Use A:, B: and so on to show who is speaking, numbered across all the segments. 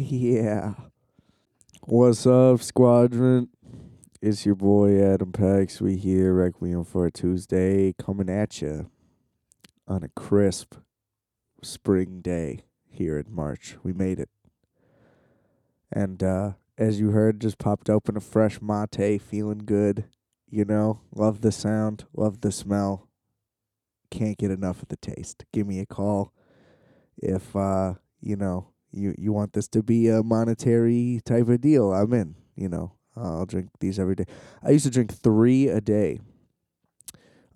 A: yeah. What's up, Squadron? It's your boy Adam Pax. We here, Requiem for a Tuesday, coming at you on a crisp spring day here in March. We made it. And uh, as you heard, just popped open a fresh mate, feeling good. You know, love the sound, love the smell. Can't get enough of the taste. Give me a call if uh, you know you you want this to be a monetary type of deal. I'm in. You know, I'll drink these every day. I used to drink three a day.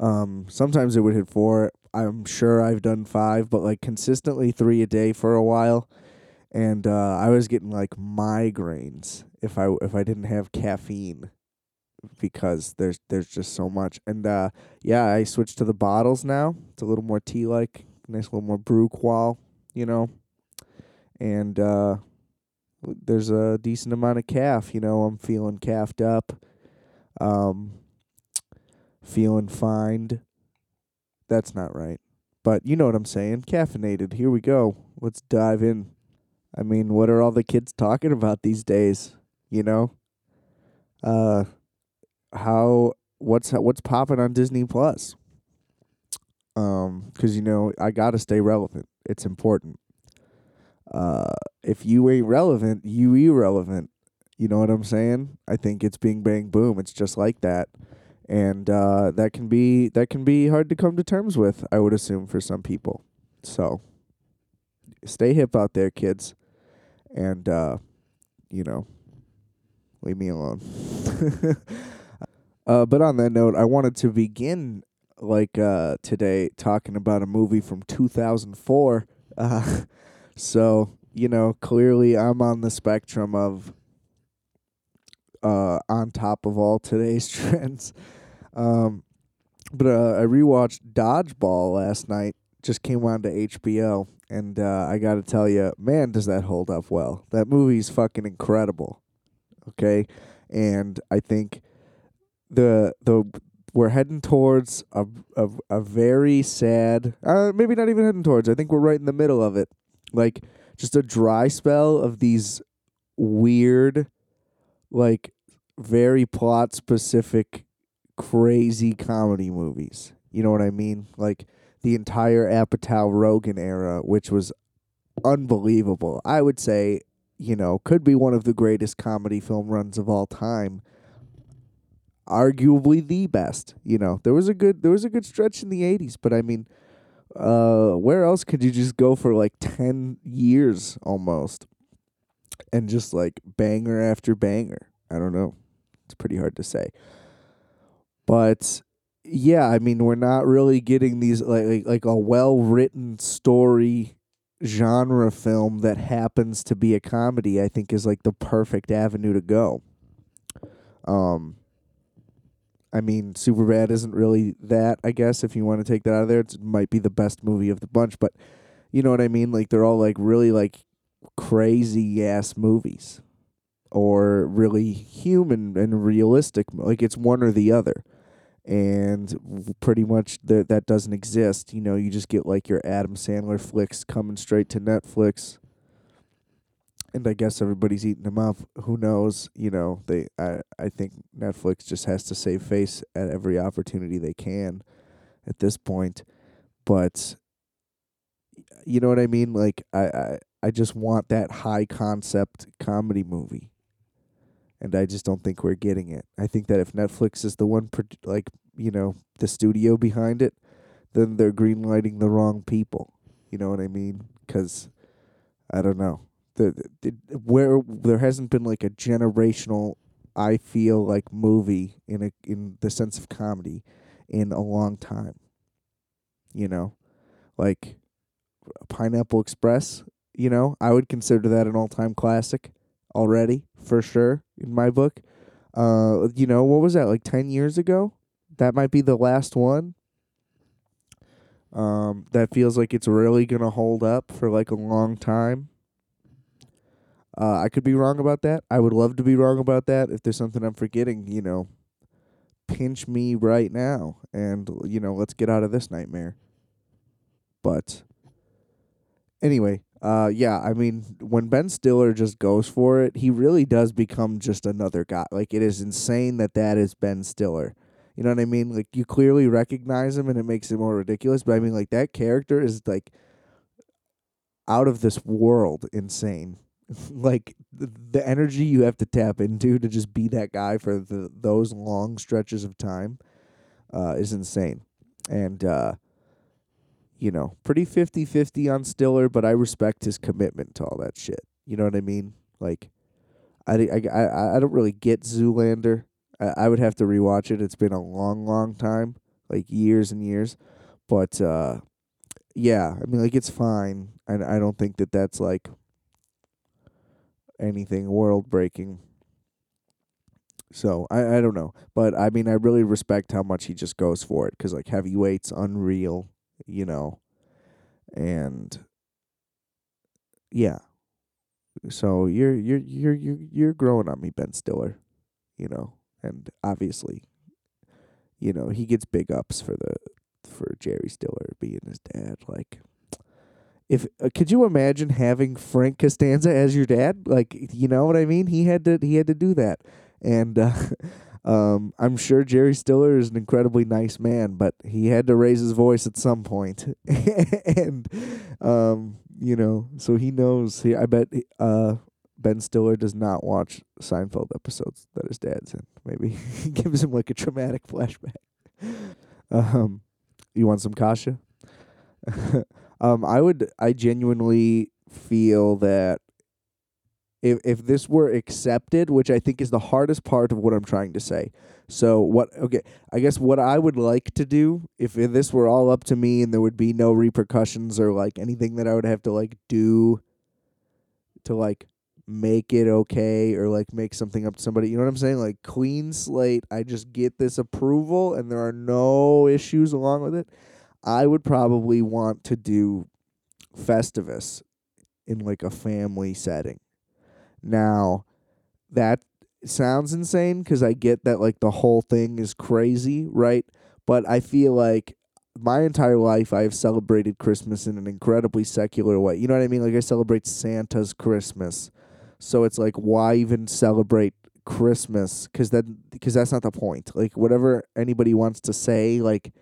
A: Um, sometimes it would hit four. I'm sure I've done five, but like consistently three a day for a while, and uh, I was getting like migraines if I if I didn't have caffeine because there's there's just so much. And uh, yeah, I switched to the bottles now. It's a little more tea like, nice little more brew qual, you know. And uh, there's a decent amount of calf. You know, I'm feeling calfed up. Um, feeling fined. That's not right. But you know what I'm saying. Caffeinated. Here we go. Let's dive in. I mean, what are all the kids talking about these days? You know? Uh how what's what's popping on Disney Plus? Um cuz you know, I got to stay relevant. It's important. Uh if you ain't relevant, you irrelevant. You know what I'm saying? I think it's bing bang boom. It's just like that and uh, that can be that can be hard to come to terms with. I would assume for some people. So stay hip out there, kids, and uh, you know, leave me alone. uh, but on that note, I wanted to begin like uh, today talking about a movie from 2004. Uh, so you know, clearly I'm on the spectrum of uh, on top of all today's trends. Um, but uh, I rewatched Dodgeball last night. Just came on to HBO, and uh, I got to tell you, man, does that hold up well? That movie's fucking incredible. Okay, and I think the the we're heading towards a a, a very sad, uh, maybe not even heading towards. I think we're right in the middle of it, like just a dry spell of these weird, like very plot specific crazy comedy movies. You know what I mean? Like the entire Apatow Rogen era, which was unbelievable. I would say, you know, could be one of the greatest comedy film runs of all time. Arguably the best. You know, there was a good there was a good stretch in the eighties, but I mean, uh, where else could you just go for like ten years almost, and just like banger after banger? I don't know. It's pretty hard to say. But yeah, I mean, we're not really getting these like like, like a well written story genre film that happens to be a comedy. I think is like the perfect avenue to go. Um, I mean, Superbad isn't really that. I guess if you want to take that out of there, it might be the best movie of the bunch. But you know what I mean? Like they're all like really like crazy ass movies, or really human and realistic. Like it's one or the other and pretty much that that doesn't exist. You know, you just get like your Adam Sandler flicks coming straight to Netflix, and I guess everybody's eating them up. Who knows? You know, they I I think Netflix just has to save face at every opportunity they can, at this point, but you know what I mean. Like I I I just want that high concept comedy movie and I just don't think we're getting it. I think that if Netflix is the one, like you know, the studio behind it, then they're greenlighting the wrong people. You know what I mean? Because I don't know, the, the where there hasn't been like a generational, I feel like movie in a in the sense of comedy, in a long time. You know, like Pineapple Express. You know, I would consider that an all time classic already for sure in my book. Uh, you know, what was that like ten years ago? That might be the last one. Um, that feels like it's really gonna hold up for like a long time. Uh, I could be wrong about that. I would love to be wrong about that. If there's something I'm forgetting, you know, pinch me right now, and you know, let's get out of this nightmare. But anyway, Uh, yeah, I mean, when Ben Stiller just goes for it, he really does become just another guy. Like, it is insane that that is Ben Stiller. You know what I mean? Like, you clearly recognize him and it makes it more ridiculous. But I mean, like, that character is like out of this world insane. like, the, the energy you have to tap into to just be that guy for the, those long stretches of time uh, is insane. And, uh, you know, pretty 50 50 on Stiller, but I respect his commitment to all that shit. You know what I mean? Like, I, I, I, I don't really get Zoolander. I, I would have to rewatch it. It's been a long, long time, like years and years. But, uh, yeah, I mean, like, it's fine. And I don't think that that's like anything world breaking. So I, I don't know, but I mean I really respect how much he just goes for it because like heavyweight's unreal, you know, and yeah. So you're you're you're you're you're growing on me, Ben Stiller, you know, and obviously, you know he gets big ups for the for Jerry Stiller being his dad. Like, if uh, could you imagine having Frank Costanza as your dad? Like, you know what I mean? He had to he had to do that and uh, um, I'm sure Jerry Stiller is an incredibly nice man, but he had to raise his voice at some point. and um, you know, so he knows. He, I bet uh, Ben Stiller does not watch Seinfeld episodes that his dad's in. Maybe he gives him like a traumatic flashback. Um, you want some kasha? Um, I would. I genuinely feel that if if this were accepted, which I think is the hardest part of what I'm trying to say. So what okay, I guess what I would like to do if this were all up to me and there would be no repercussions or like anything that I would have to like do to like make it okay or like make something up to somebody. You know what I'm saying? Like clean slate, I just get this approval and there are no issues along with it. I would probably want to do Festivus in like a family setting. Now, that sounds insane because I get that like the whole thing is crazy, right? But I feel like my entire life I have celebrated Christmas in an incredibly secular way. You know what I mean? Like I celebrate Santa's Christmas. So it's like why even celebrate Christmas cuz that cuz that's not the point. Like whatever anybody wants to say like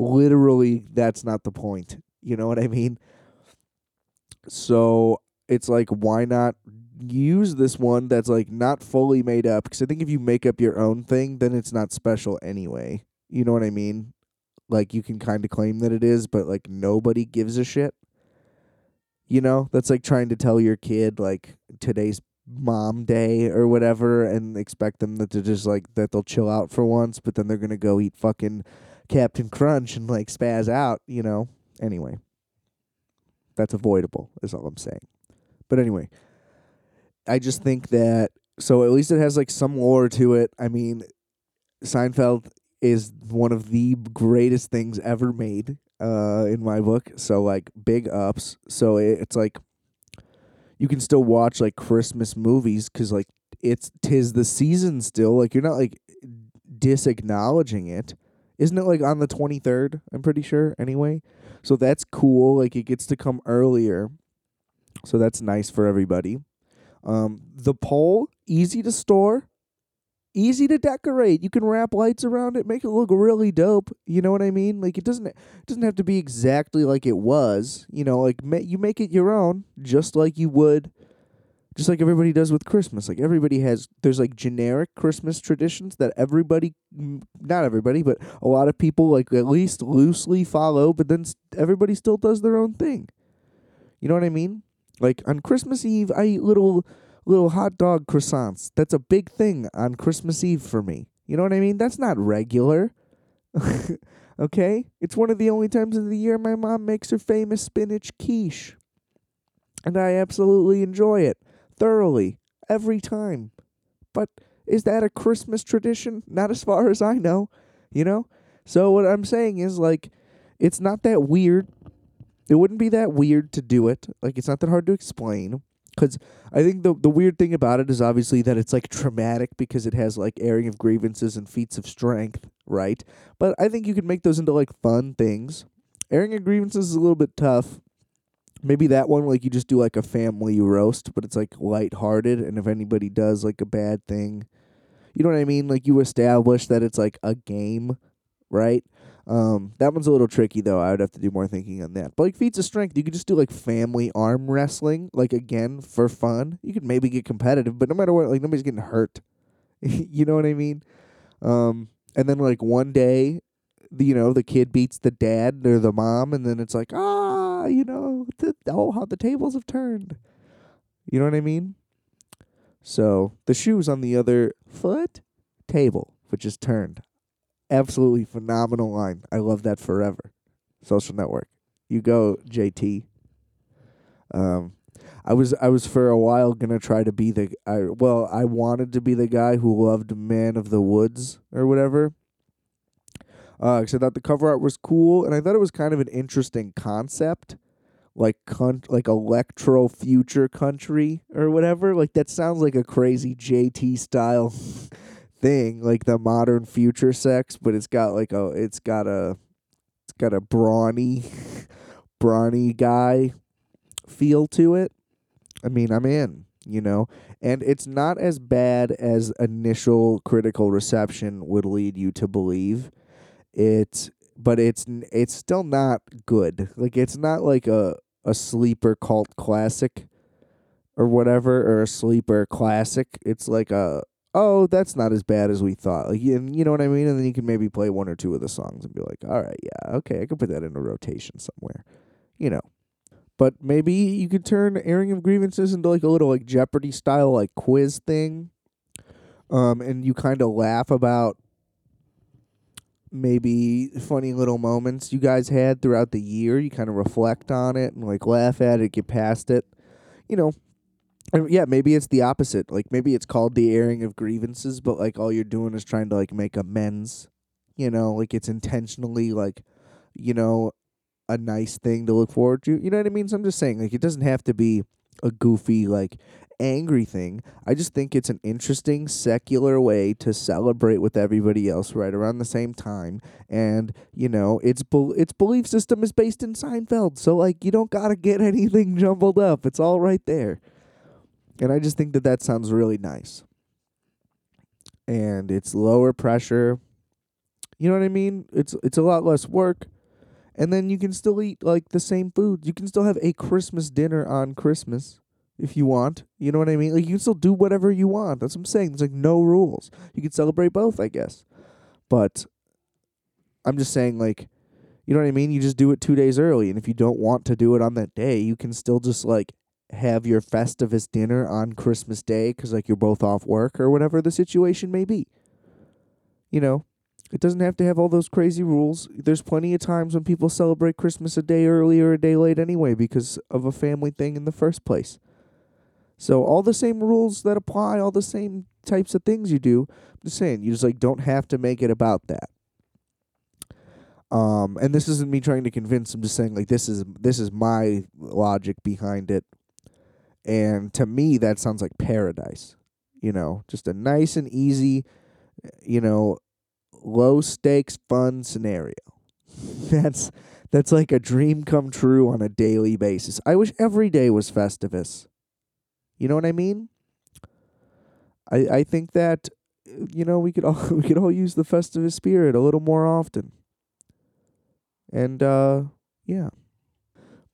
A: literally that's not the point. You know what I mean? So it's like why not use this one that's like not fully made up because I think if you make up your own thing, then it's not special anyway. You know what I mean? Like you can kind of claim that it is, but like nobody gives a shit. You know, that's like trying to tell your kid like today's mom day or whatever and expect them that to just like that they'll chill out for once, but then they're gonna go eat fucking Captain Crunch and like spaz out, you know. Anyway. That's avoidable, is all I'm saying. But anyway, I just think that so at least it has like some lore to it. I mean, Seinfeld is one of the greatest things ever made uh in my book. So like big ups. So it, it's like you can still watch like Christmas movies cuz like it's tis the season still. Like you're not like disacknowledging it. Isn't it like on the 23rd? I'm pretty sure anyway. So that's cool. Like it gets to come earlier. So that's nice for everybody. Um, the pole, easy to store, easy to decorate. You can wrap lights around it, make it look really dope. You know what I mean? Like it doesn't it doesn't have to be exactly like it was. You know, like ma- you make it your own, just like you would, just like everybody does with Christmas. Like everybody has, there's like generic Christmas traditions that everybody, not everybody, but a lot of people like at least loosely follow. But then everybody still does their own thing. You know what I mean? Like on Christmas Eve, I eat little little hot dog croissants. That's a big thing on Christmas Eve for me. You know what I mean? That's not regular. okay? It's one of the only times of the year my mom makes her famous spinach quiche. And I absolutely enjoy it thoroughly every time. But is that a Christmas tradition? Not as far as I know, you know? So what I'm saying is like it's not that weird it wouldn't be that weird to do it. Like it's not that hard to explain. Because I think the the weird thing about it is obviously that it's like traumatic because it has like airing of grievances and feats of strength, right? But I think you can make those into like fun things. Airing of grievances is a little bit tough, maybe that one like you just do like a family roast, but it's like lighthearted and if anybody does like a bad thing, you know what I mean? Like you establish that it's like a game, right? Um, that one's a little tricky though. I would have to do more thinking on that. But like feats of strength, you could just do like family arm wrestling, like again for fun. You could maybe get competitive, but no matter what, like nobody's getting hurt. you know what I mean? Um, and then like one day, the, you know, the kid beats the dad or the mom, and then it's like, ah, you know, the, oh, how the tables have turned. You know what I mean? So the shoes on the other foot, table, which is turned. Absolutely phenomenal line. I love that forever. Social network. You go, JT. Um, I was I was for a while gonna try to be the I well I wanted to be the guy who loved Man of the Woods or whatever. Uh, cause I thought the cover art was cool, and I thought it was kind of an interesting concept, like con- like electro future country or whatever. Like that sounds like a crazy JT style thing, like the modern future sex, but it's got like a it's got a it's got a brawny brawny guy feel to it. I mean, I'm in, you know, and it's not as bad as initial critical reception would lead you to believe. It's but it's it's still not good. Like it's not like a a sleeper cult classic or whatever or a sleeper classic. It's like a oh, that's not as bad as we thought. Like you, you know what I mean? And then you can maybe play one or two of the songs and be like, all right, yeah, okay, I can put that in a rotation somewhere. You know. But maybe you could turn airing of grievances into like a little like Jeopardy style like quiz thing. Um, and you kind of laugh about maybe funny little moments you guys had throughout the year. You kind of reflect on it and like laugh at it, get past it. You know, yeah, maybe it's the opposite. Like maybe it's called the airing of grievances, but like all you're doing is trying to like make amends. You know, like it's intentionally like, you know, a nice thing to look forward to. You know what I mean? So I'm just saying, like, it doesn't have to be a goofy, like, angry thing. I just think it's an interesting secular way to celebrate with everybody else right around the same time. And, you know, its be- its belief system is based in Seinfeld. So like you don't got to get anything jumbled up. It's all right there. And I just think that that sounds really nice. And it's lower pressure. You know what I mean? It's it's a lot less work and then you can still eat like the same food. You can still have a Christmas dinner on Christmas if you want. You know what I mean? Like you can still do whatever you want. That's what I'm saying. There's like no rules. You can celebrate both, I guess. But I'm just saying like you know what I mean? You just do it 2 days early and if you don't want to do it on that day, you can still just like have your festivus dinner on Christmas Day cuz like you're both off work or whatever the situation may be. You know, it doesn't have to have all those crazy rules. There's plenty of times when people celebrate Christmas a day early or a day late anyway because of a family thing in the first place. So all the same rules that apply, all the same types of things you do. I'm just saying, you just like don't have to make it about that. Um, and this isn't me trying to convince. I'm just saying like this is this is my logic behind it. And to me, that sounds like paradise. You know, just a nice and easy, you know, low stakes fun scenario. That's that's like a dream come true on a daily basis. I wish every day was Festivus. You know what I mean? I I think that you know we could all we could all use the festive spirit a little more often. And uh yeah.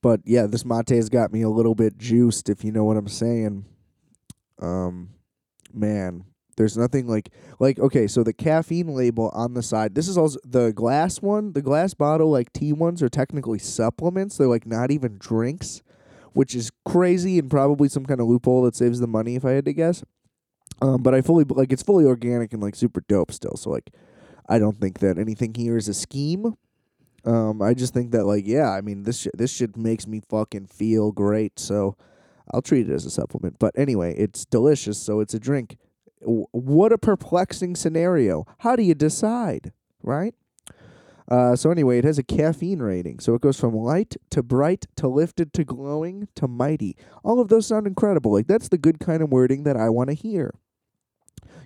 A: But yeah, this mate has got me a little bit juiced if you know what I'm saying. Um man, there's nothing like like okay, so the caffeine label on the side. This is also the glass one, the glass bottle like tea ones are technically supplements. They're like not even drinks, which is crazy and probably some kind of loophole that saves the money if I had to guess. Um, but I fully like it's fully organic and like super dope still. So like, I don't think that anything here is a scheme. Um, I just think that like yeah, I mean this sh- this shit makes me fucking feel great. So I'll treat it as a supplement. But anyway, it's delicious, so it's a drink what a perplexing scenario. How do you decide, right? Uh, so anyway, it has a caffeine rating. So it goes from light to bright to lifted to glowing to mighty. All of those sound incredible. Like that's the good kind of wording that I want to hear.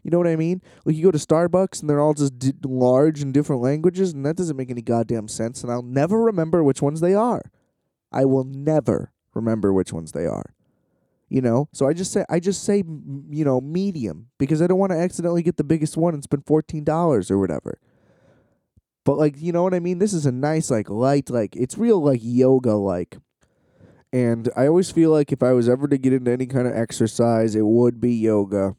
A: You know what I mean? Like you go to Starbucks and they're all just d- large in different languages, and that doesn't make any goddamn sense. And I'll never remember which ones they are. I will never remember which ones they are. You know, so I just say I just say you know medium because I don't want to accidentally get the biggest one and spend fourteen dollars or whatever. But like you know what I mean. This is a nice like light like it's real like yoga like. And I always feel like if I was ever to get into any kind of exercise, it would be yoga.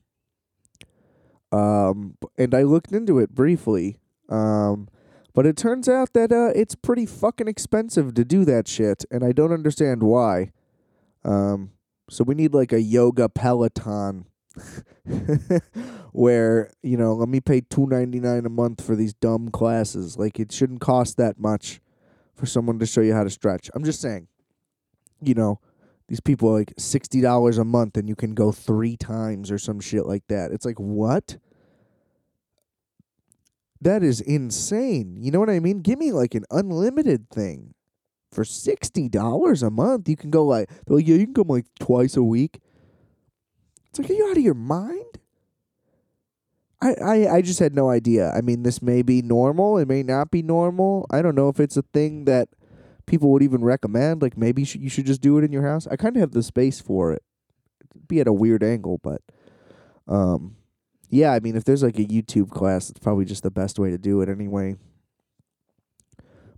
A: Um, and I looked into it briefly. Um, but it turns out that uh, it's pretty fucking expensive to do that shit, and I don't understand why. Um, so we need like a yoga peloton, where you know, let me pay two ninety nine a month for these dumb classes. Like it shouldn't cost that much for someone to show you how to stretch. I'm just saying, you know, these people are like sixty dollars a month, and you can go three times or some shit like that. It's like what? That is insane. You know what I mean? Give me like an unlimited thing. For sixty dollars a month, you can go like like, yeah, you can come like twice a week. It's like, are you out of your mind? I, I, I just had no idea. I mean, this may be normal. It may not be normal. I don't know if it's a thing that people would even recommend. Like maybe you should, just do it in your house. I kind of have the space for it. It'd be at a weird angle, but um, yeah. I mean, if there's like a YouTube class, it's probably just the best way to do it anyway.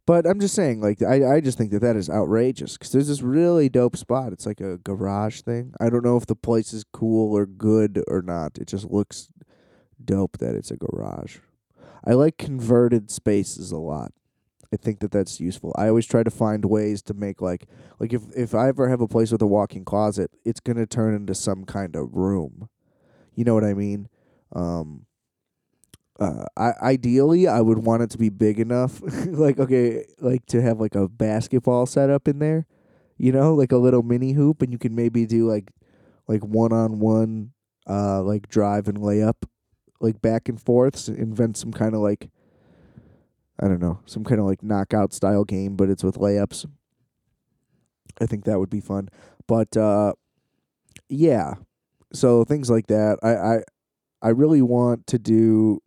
A: But I'm just saying, like, I, I just think that that is outrageous because there's this really dope spot. It's like a garage thing. I don't know if the place is cool or good or not. It just looks dope that it's a garage. I like converted spaces a lot. I think that that's useful. I always try to find ways to make like like if if I ever have a place with a walk-in closet, it's gonna turn into some kind of room. You know what I mean? Um, uh, I ideally I would want it to be big enough, like okay, like to have like a basketball set up in there, you know, like a little mini hoop, and you can maybe do like like one on one, uh, like drive and layup, like back and forth. invent some kind of like I don't know, some kind of like knockout style game, but it's with layups. I think that would be fun, but uh, yeah, so things like that. I I I really want to do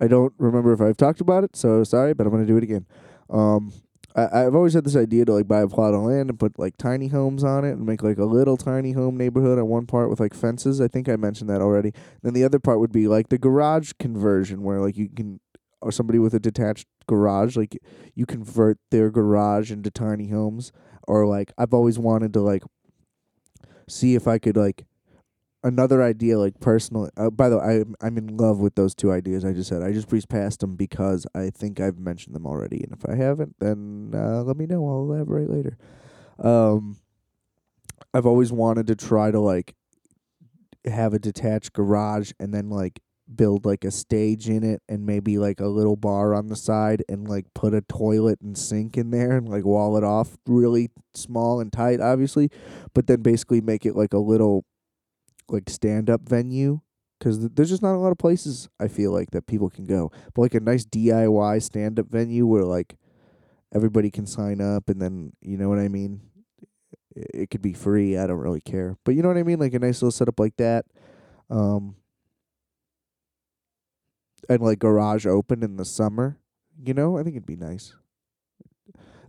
A: I don't remember if I've talked about it, so sorry, but I'm gonna do it again. Um, I, I've always had this idea to like buy a plot of land and put like tiny homes on it and make like a little tiny home neighborhood on one part with like fences. I think I mentioned that already. Then the other part would be like the garage conversion, where like you can or somebody with a detached garage, like you convert their garage into tiny homes. Or like I've always wanted to like see if I could like another idea like personally uh, by the way I'm, I'm in love with those two ideas i just said. I just breezed past them because i think i've mentioned them already and if i haven't then uh, let me know. I'll elaborate later. Um i've always wanted to try to like have a detached garage and then like build like a stage in it and maybe like a little bar on the side and like put a toilet and sink in there and like wall it off really small and tight obviously but then basically make it like a little like stand up venue because th- there's just not a lot of places I feel like that people can go. But like a nice DIY stand up venue where like everybody can sign up and then you know what I mean. I- It could be free. I don't really care, but you know what I mean. Like a nice little setup like that, um, and like garage open in the summer. You know, I think it'd be nice.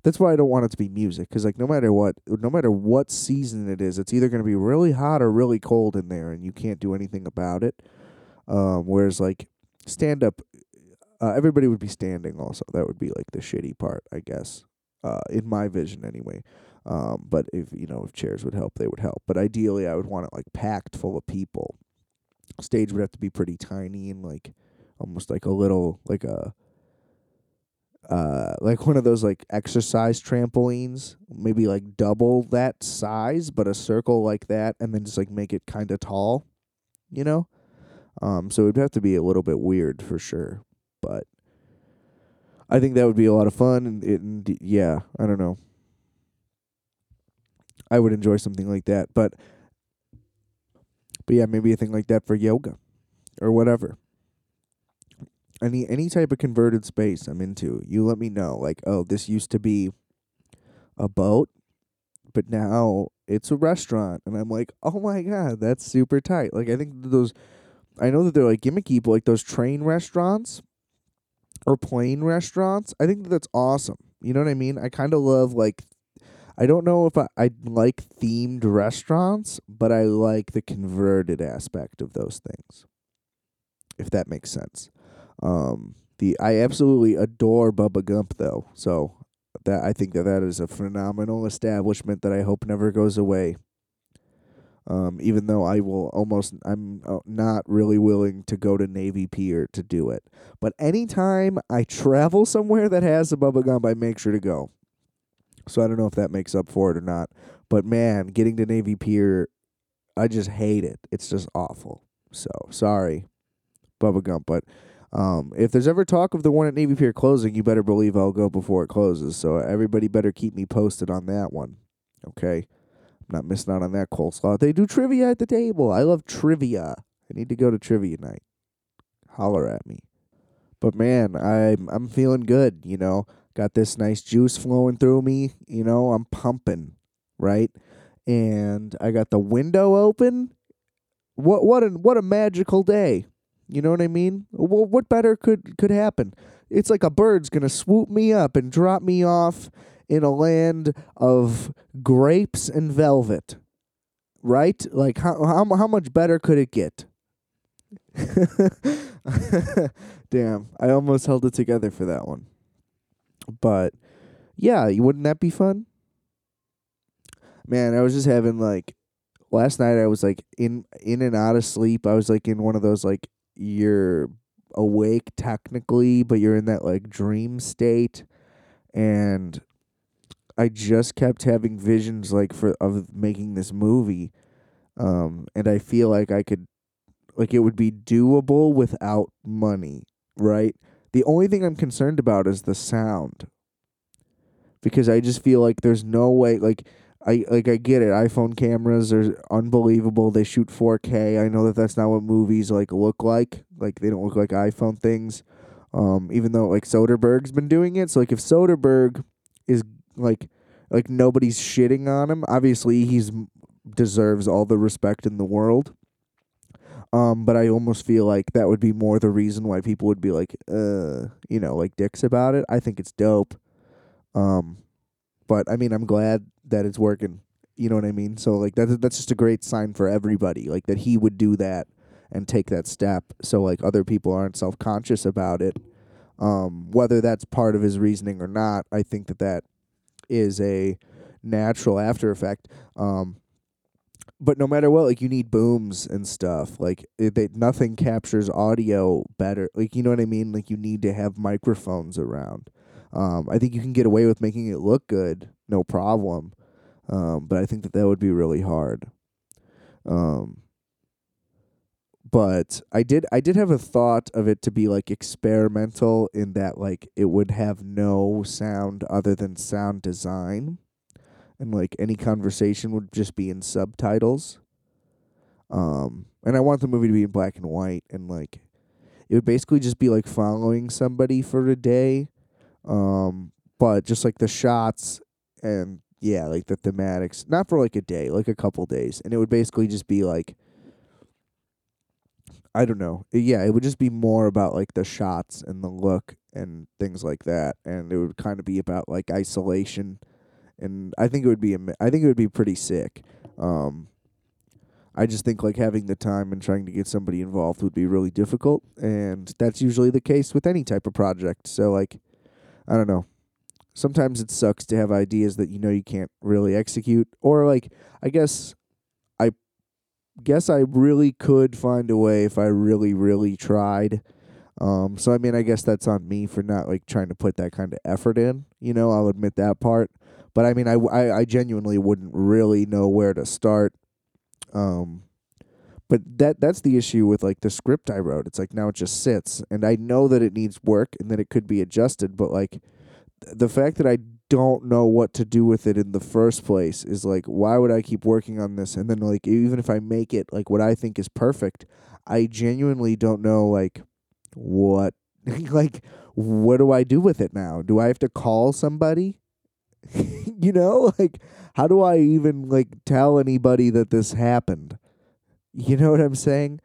A: That's why I don't want it to be music, because like no matter what, no matter what season it is, it's either going to be really hot or really cold in there, and you can't do anything about it. Um, whereas like stand up, uh, everybody would be standing. Also, that would be like the shitty part, I guess, uh, in my vision anyway. Um, but if you know if chairs would help, they would help. But ideally, I would want it like packed full of people. Stage would have to be pretty tiny and like almost like a little like a uh like one of those like exercise trampolines maybe like double that size but a circle like that and then just like make it kind of tall you know? Um so it'd have to be a little bit weird for sure but i think that would be a lot of fun and, it, and yeah i don't know. I would enjoy something like that but but yeah maybe a thing like that for yoga or whatever any any type of converted space I'm into. You let me know. Like, oh, this used to be a boat, but now it's a restaurant, and I'm like, oh my god, that's super tight. Like, I think those, I know that they're like gimmicky, but like those train restaurants or plane restaurants, I think that that's awesome. You know what I mean? I kind of love like. I don't know if I, I like themed restaurants, but I like the converted aspect of those things. If that makes sense. Um, the I absolutely adore Bubba Gump though, so that I think that that is a phenomenal establishment that I hope never goes away. Um, even though I will almost, I'm uh, not really willing to go to Navy Pier to do it. But anytime I travel somewhere that has a Bubba Gump, I make sure to go. So I don't know if that makes up for it or not. But man, getting to Navy Pier, I just hate it. It's just awful. So sorry, Bubba Gump. But um, if there's ever talk of the one at Navy Pier closing, you better believe I'll go before it closes. So everybody better keep me posted on that one. Okay? I'm not missing out on that coleslaw. They do trivia at the table. I love trivia. I need to go to trivia night. Holler at me. But man, I'm I'm feeling good, you know. Got this nice juice flowing through me, you know, I'm pumping, right? And I got the window open. What what a what a magical day. You know what I mean? Well, what better could could happen? It's like a bird's gonna swoop me up and drop me off in a land of grapes and velvet. Right? Like how how how much better could it get? Damn, I almost held it together for that one. But yeah, wouldn't that be fun? Man, I was just having like last night I was like in in and out of sleep. I was like in one of those like you're awake technically, but you're in that like dream state and I just kept having visions like for of making this movie. Um and I feel like I could like it would be doable without money, right? The only thing I'm concerned about is the sound. Because I just feel like there's no way like I like I get it. iPhone cameras are unbelievable. They shoot 4K. I know that that's not what movies like look like. Like they don't look like iPhone things. Um, even though like Soderbergh's been doing it. So like if Soderbergh is like like nobody's shitting on him, obviously he's deserves all the respect in the world. Um, but I almost feel like that would be more the reason why people would be like, uh, you know, like dicks about it. I think it's dope. Um, but I mean, I'm glad that it's working. You know what I mean? So like that's that's just a great sign for everybody, like that he would do that and take that step, so like other people aren't self conscious about it. Um, whether that's part of his reasoning or not, I think that that is a natural after effect. Um, but no matter what, like you need booms and stuff. Like it, they, nothing captures audio better. Like you know what I mean? Like you need to have microphones around. Um, I think you can get away with making it look good, no problem. Um, but I think that that would be really hard. Um, but I did I did have a thought of it to be like experimental in that like it would have no sound other than sound design and like any conversation would just be in subtitles. Um, and I want the movie to be in black and white, and like it would basically just be like following somebody for a day, um, but just like the shots and yeah, like the thematics, not for like a day, like a couple days, and it would basically just be like. I don't know. Yeah, it would just be more about like the shots and the look and things like that, and it would kind of be about like isolation and I think it would be I think it would be pretty sick. Um, I just think like having the time and trying to get somebody involved would be really difficult, and that's usually the case with any type of project. So like, I don't know. Sometimes it sucks to have ideas that you know you can't really execute, or like I guess I guess I really could find a way if I really really tried. Um, so I mean, I guess that's on me for not like trying to put that kind of effort in. You know, I'll admit that part. But I mean, I, I, I genuinely wouldn't really know where to start. Um, but that that's the issue with like the script I wrote. It's like now it just sits, and I know that it needs work and that it could be adjusted. But like the fact that I don't know what to do with it in the first place is like, why would I keep working on this? And then like even if I make it like what I think is perfect, I genuinely don't know like what like what do I do with it now? Do I have to call somebody? you know, like how do I even like tell anybody that this happened? You know what I'm saying?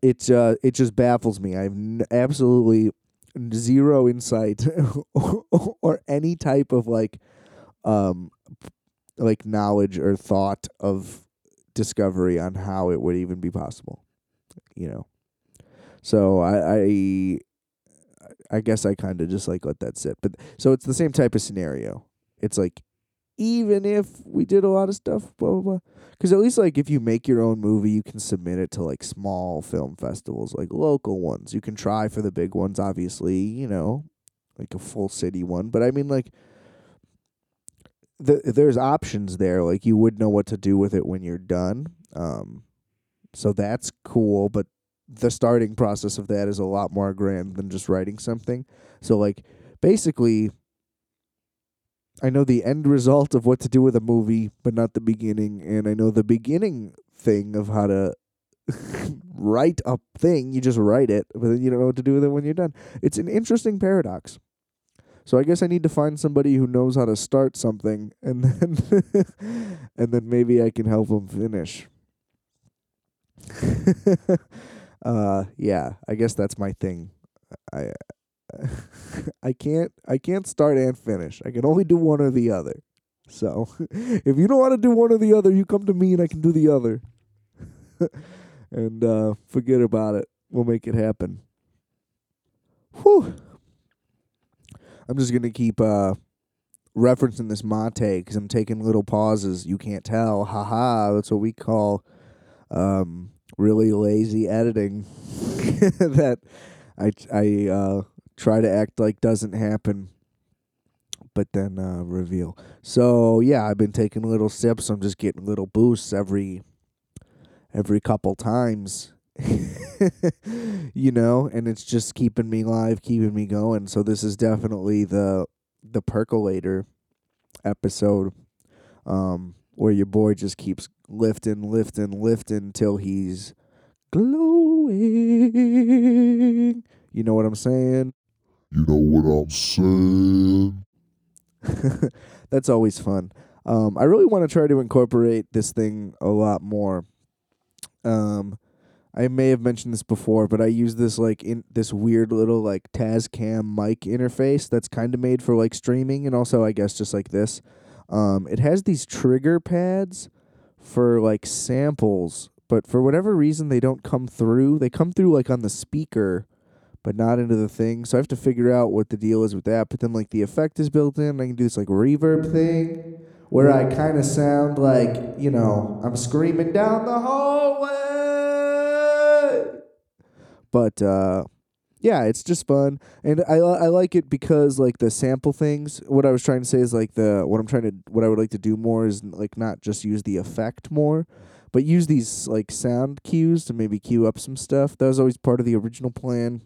A: It uh it just baffles me. I have n- absolutely zero insight or, any type of like um like knowledge or thought of discovery on how it would even be possible. You know. So I I I guess I kind of just like let that sit. But so it's the same type of scenario. It's like even if we did a lot of stuff, blah blah blah. Because at least like if you make your own movie, you can submit it to like small film festivals, like local ones. You can try for the big ones, obviously. You know, like a full city one. But I mean, like the, there's options there. Like you would know what to do with it when you're done. Um, so that's cool. But the starting process of that is a lot more grand than just writing something. So like basically I know the end result of what to do with a movie, but not the beginning, and I know the beginning thing of how to write a thing. You just write it, but then you don't know what to do with it when you're done. It's an interesting paradox. So I guess I need to find somebody who knows how to start something, and then and then maybe I can help them finish. uh, yeah, I guess that's my thing. I I can't I can't start and finish. I can only do one or the other. So if you don't want to do one or the other, you come to me and I can do the other. and uh, forget about it. We'll make it happen. Whew. I'm just gonna keep uh, referencing this mate because I'm taking little pauses. You can't tell. Haha. That's what we call um, really lazy editing. that I I uh, try to act like doesn't happen, but then uh, reveal. So yeah, I've been taking little sips. I'm just getting little boosts every every couple times. you know, and it's just keeping me live, keeping me going. So this is definitely the the percolator episode um where your boy just keeps lifting, lifting, lifting till he's glowing. You know what I'm saying?
B: You know what I'm saying?
A: That's always fun. Um, I really want to try to incorporate this thing a lot more. Um, I may have mentioned this before, but I use this like in this weird little like Tascam mic interface that's kind of made for like streaming and also I guess just like this. Um, it has these trigger pads for like samples, but for whatever reason they don't come through. They come through like on the speaker but not into the thing. So I have to figure out what the deal is with that. But then like the effect is built in. I can do this like reverb thing where I kind of sound like, you know, I'm screaming down the hallway. But uh yeah, it's just fun, and I I like it because like the sample things. What I was trying to say is like the what I'm trying to what I would like to do more is like not just use the effect more, but use these like sound cues to maybe cue up some stuff. That was always part of the original plan.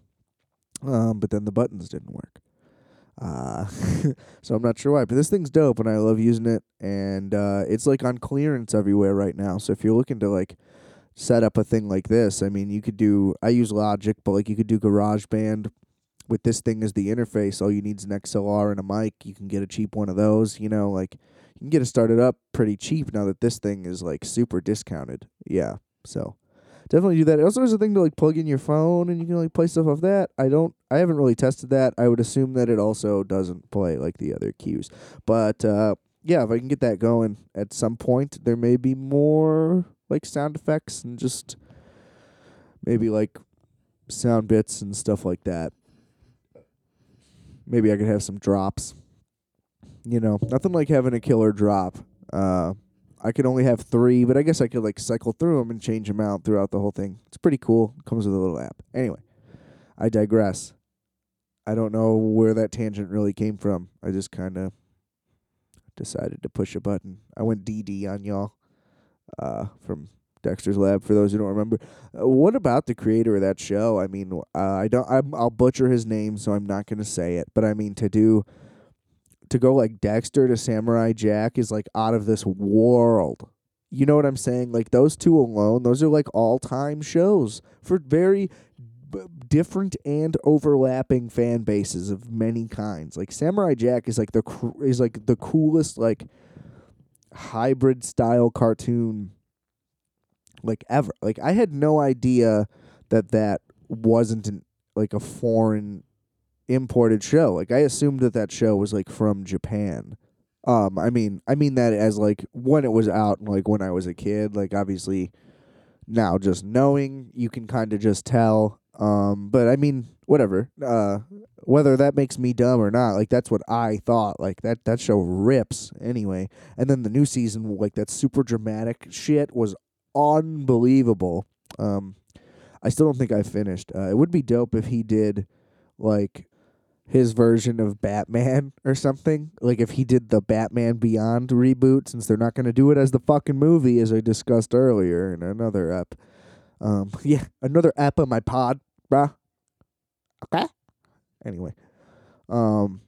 A: Um, but then the buttons didn't work. Uh, so I'm not sure why, but this thing's dope and I love using it. And uh, it's like on clearance everywhere right now. So if you're looking to like set up a thing like this, I mean, you could do. I use Logic, but like you could do GarageBand with this thing as the interface. All you need is an XLR and a mic. You can get a cheap one of those. You know, like you can get it started up pretty cheap now that this thing is like super discounted. Yeah, so definitely do that. It also has a thing to like plug in your phone and you can like play stuff off that. I don't I haven't really tested that. I would assume that it also doesn't play like the other cues. But uh yeah, if I can get that going at some point, there may be more like sound effects and just maybe like sound bits and stuff like that. Maybe I could have some drops. You know, nothing like having a killer drop. Uh I could only have three, but I guess I could like cycle through them and change them out throughout the whole thing. It's pretty cool. Comes with a little app. Anyway, I digress. I don't know where that tangent really came from. I just kind of decided to push a button. I went Dee Dee on y'all uh, from Dexter's Lab. For those who don't remember, uh, what about the creator of that show? I mean, uh, I don't. I'm, I'll butcher his name, so I'm not going to say it. But I mean, to do to go like Dexter to Samurai Jack is like out of this world. You know what I'm saying? Like those two alone, those are like all time shows for very b- different and overlapping fan bases of many kinds. Like Samurai Jack is like the cr- is like the coolest like hybrid style cartoon like ever. Like I had no idea that that wasn't an, like a foreign imported show. Like I assumed that that show was like from Japan Um, I mean, I mean that as like when it was out, and like when I was a kid. Like obviously, now just knowing, you can kind of just tell. Um, but I mean, whatever. Uh, whether that makes me dumb or not, like that's what I thought. Like that that show rips anyway. And then the new season, like that super dramatic shit, was unbelievable. Um, I still don't think I finished. Uh, it would be dope if he did like his version of Batman or something. Like if he did the Batman Beyond reboot, since they're not going to do it as the fucking movie, as I discussed earlier in another app. Um, yeah, another app on my pod, bruh. Okay. Anyway, um,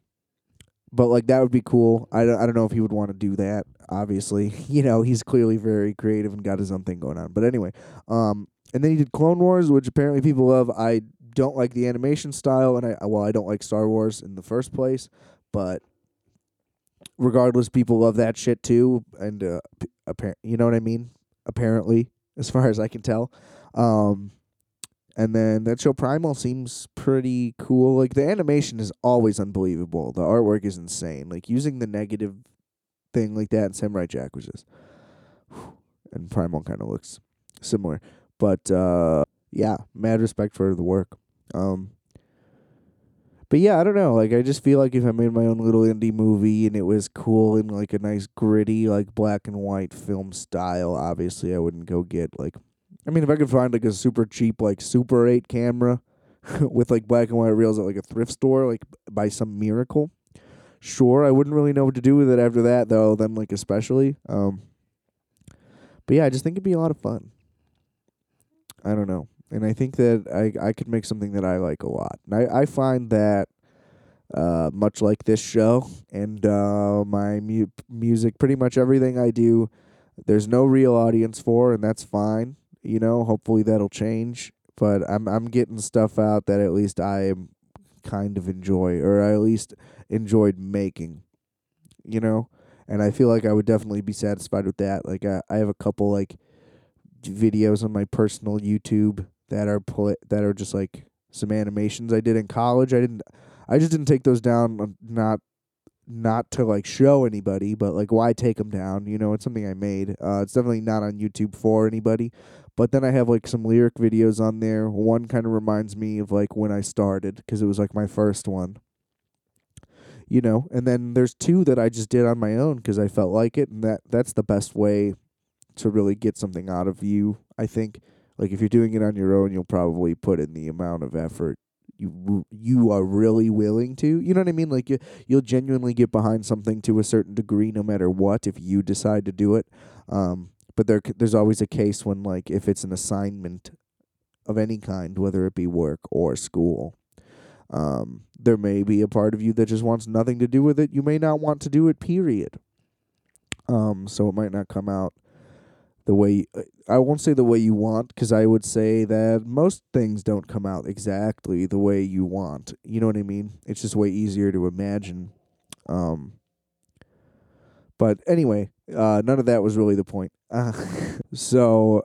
A: but like that would be cool. I don't, I don't know if he would want to do that. Obviously, you know he's clearly very creative and got his own thing going on. But anyway, um, and then he did Clone Wars, which apparently people love. I don't like the animation style, and I well, I don't like Star Wars in the first place, but regardless, people love that shit too, and uh, you know what I mean. Apparently, as far as I can tell, um, and then that show Primal seems pretty cool. Like the animation is always unbelievable. The artwork is insane. Like using the negative thing like that in Samurai Jack was just, and Primal kind of looks similar, but uh, yeah, mad respect for the work. Um, but yeah, I don't know. Like, I just feel like if I made my own little indie movie and it was cool and like a nice gritty, like black and white film style, obviously I wouldn't go get like. I mean, if I could find like a super cheap like Super Eight camera with like black and white reels at like a thrift store, like by some miracle, sure. I wouldn't really know what to do with it after that, though. Then like especially, um. But yeah, I just think it'd be a lot of fun. I don't know and I think that I I could make something that I like a lot. And I I find that uh much like this show and uh my mu- music pretty much everything I do there's no real audience for and that's fine. You know, hopefully that'll change, but I'm I'm getting stuff out that at least I kind of enjoy or I at least enjoyed making. You know? And I feel like I would definitely be satisfied with that. Like I I have a couple like videos on my personal YouTube that are pl- that are just like some animations I did in college. I didn't I just didn't take those down uh, not not to like show anybody, but like why take them down? You know, it's something I made. Uh, it's definitely not on YouTube for anybody. But then I have like some lyric videos on there. One kind of reminds me of like when I started because it was like my first one. You know, and then there's two that I just did on my own because I felt like it, and that that's the best way to really get something out of you. I think like if you're doing it on your own, you'll probably put in the amount of effort you you are really willing to. You know what I mean? Like you you'll genuinely get behind something to a certain degree, no matter what, if you decide to do it. Um, but there there's always a case when like if it's an assignment of any kind, whether it be work or school. Um, there may be a part of you that just wants nothing to do with it. You may not want to do it, period. Um, so it might not come out the way I won't say the way you want because I would say that most things don't come out exactly the way you want. You know what I mean? It's just way easier to imagine. Um, but anyway, uh, none of that was really the point. Uh, so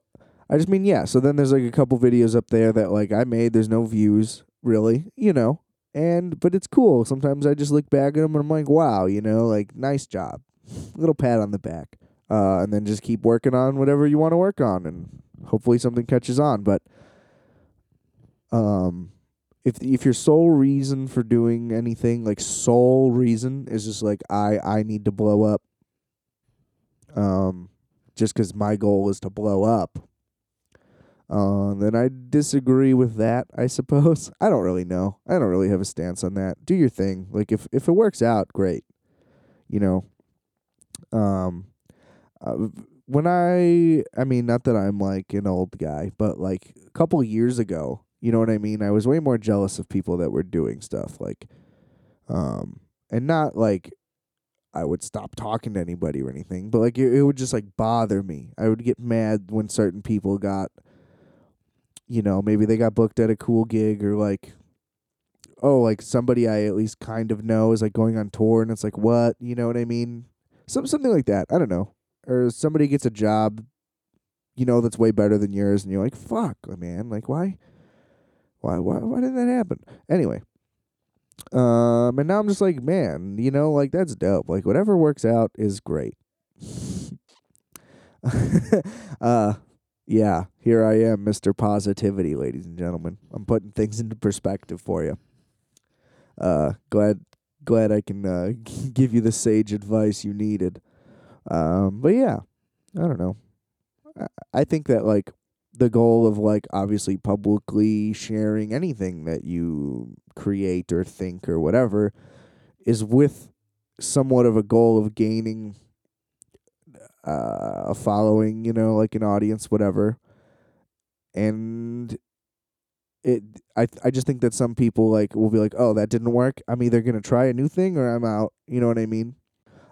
A: I just mean yeah. So then there's like a couple videos up there that like I made. There's no views really, you know. And but it's cool. Sometimes I just look back at them and I'm like, wow, you know, like nice job, little pat on the back uh, and then just keep working on whatever you want to work on, and hopefully something catches on. But um, if if your sole reason for doing anything, like sole reason, is just like I I need to blow up, um, just because my goal is to blow up. Uh, then I disagree with that. I suppose I don't really know. I don't really have a stance on that. Do your thing. Like if if it works out, great. You know. Um, uh, when I, I mean, not that I'm like an old guy, but like a couple years ago, you know what I mean? I was way more jealous of people that were doing stuff like, um, and not like I would stop talking to anybody or anything, but like it, it would just like bother me. I would get mad when certain people got, you know, maybe they got booked at a cool gig or like, oh, like somebody I at least kind of know is like going on tour and it's like, what? You know what I mean? Some, something like that. I don't know or somebody gets a job, you know, that's way better than yours, and you're like, fuck, man, like why, why, why, why did that happen? Anyway, Um, and now I'm just like, man, you know, like that's dope. Like whatever works out is great. uh, yeah, here I am, Mr. Positivity, ladies and gentlemen. I'm putting things into perspective for you. Uh, glad, glad I can uh, give you the sage advice you needed. Um, but yeah, I don't know. I, think that like the goal of like obviously publicly sharing anything that you create or think or whatever is with somewhat of a goal of gaining uh, a following, you know, like an audience, whatever. And it, I, I just think that some people like will be like, oh, that didn't work. I'm either gonna try a new thing or I'm out. You know what I mean?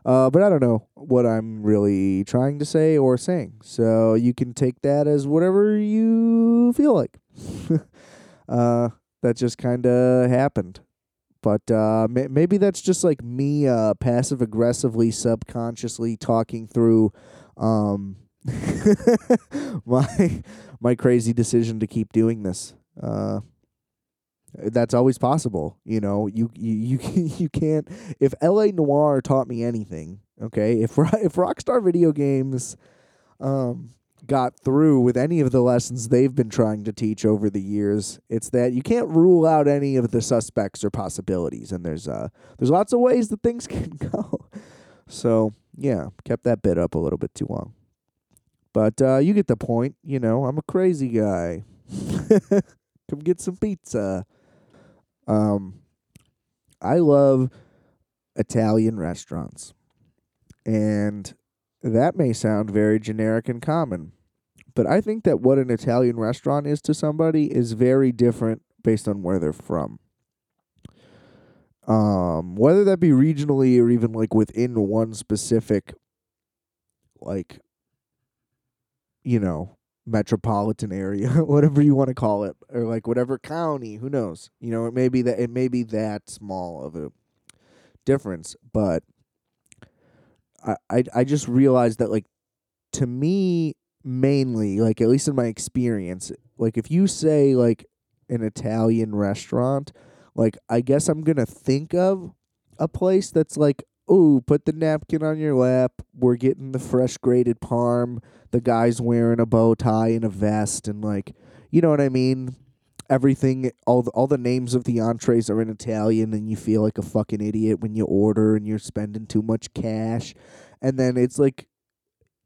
A: Uh, but I don't know what I'm really trying to say or saying. So you can take that as whatever you feel like. uh, that just kind of happened. But uh, may- maybe that's just like me uh, passive aggressively, subconsciously talking through um, my my crazy decision to keep doing this. Uh, that's always possible. You know, you you you you can't. If L.A. Noire taught me anything, okay, if if Rockstar Video Games, um, got through with any of the lessons they've been trying to teach over the years, it's that you can't rule out any of the suspects or possibilities, and there's uh there's lots of ways that things can go. So yeah, kept that bit up a little bit too long, but uh, you get the point. You know, I'm a crazy guy. Come get some pizza. Um, I love Italian restaurants. And that may sound very generic and common, but I think that what an Italian restaurant is to somebody is very different based on where they're from. Um, whether that be regionally or even like within one specific, like, you know, metropolitan area, whatever you want to call it, or like whatever county, who knows? You know, it may be that it may be that small of a difference, but I I, I just realized that like to me mainly, like at least in my experience, like if you say like an Italian restaurant, like I guess I'm gonna think of a place that's like, oh, put the napkin on your lap. We're getting the fresh grated parm. The guy's wearing a bow tie and a vest, and like, you know what I mean. Everything, all the, all the names of the entrees are in Italian, and you feel like a fucking idiot when you order and you're spending too much cash, and then it's like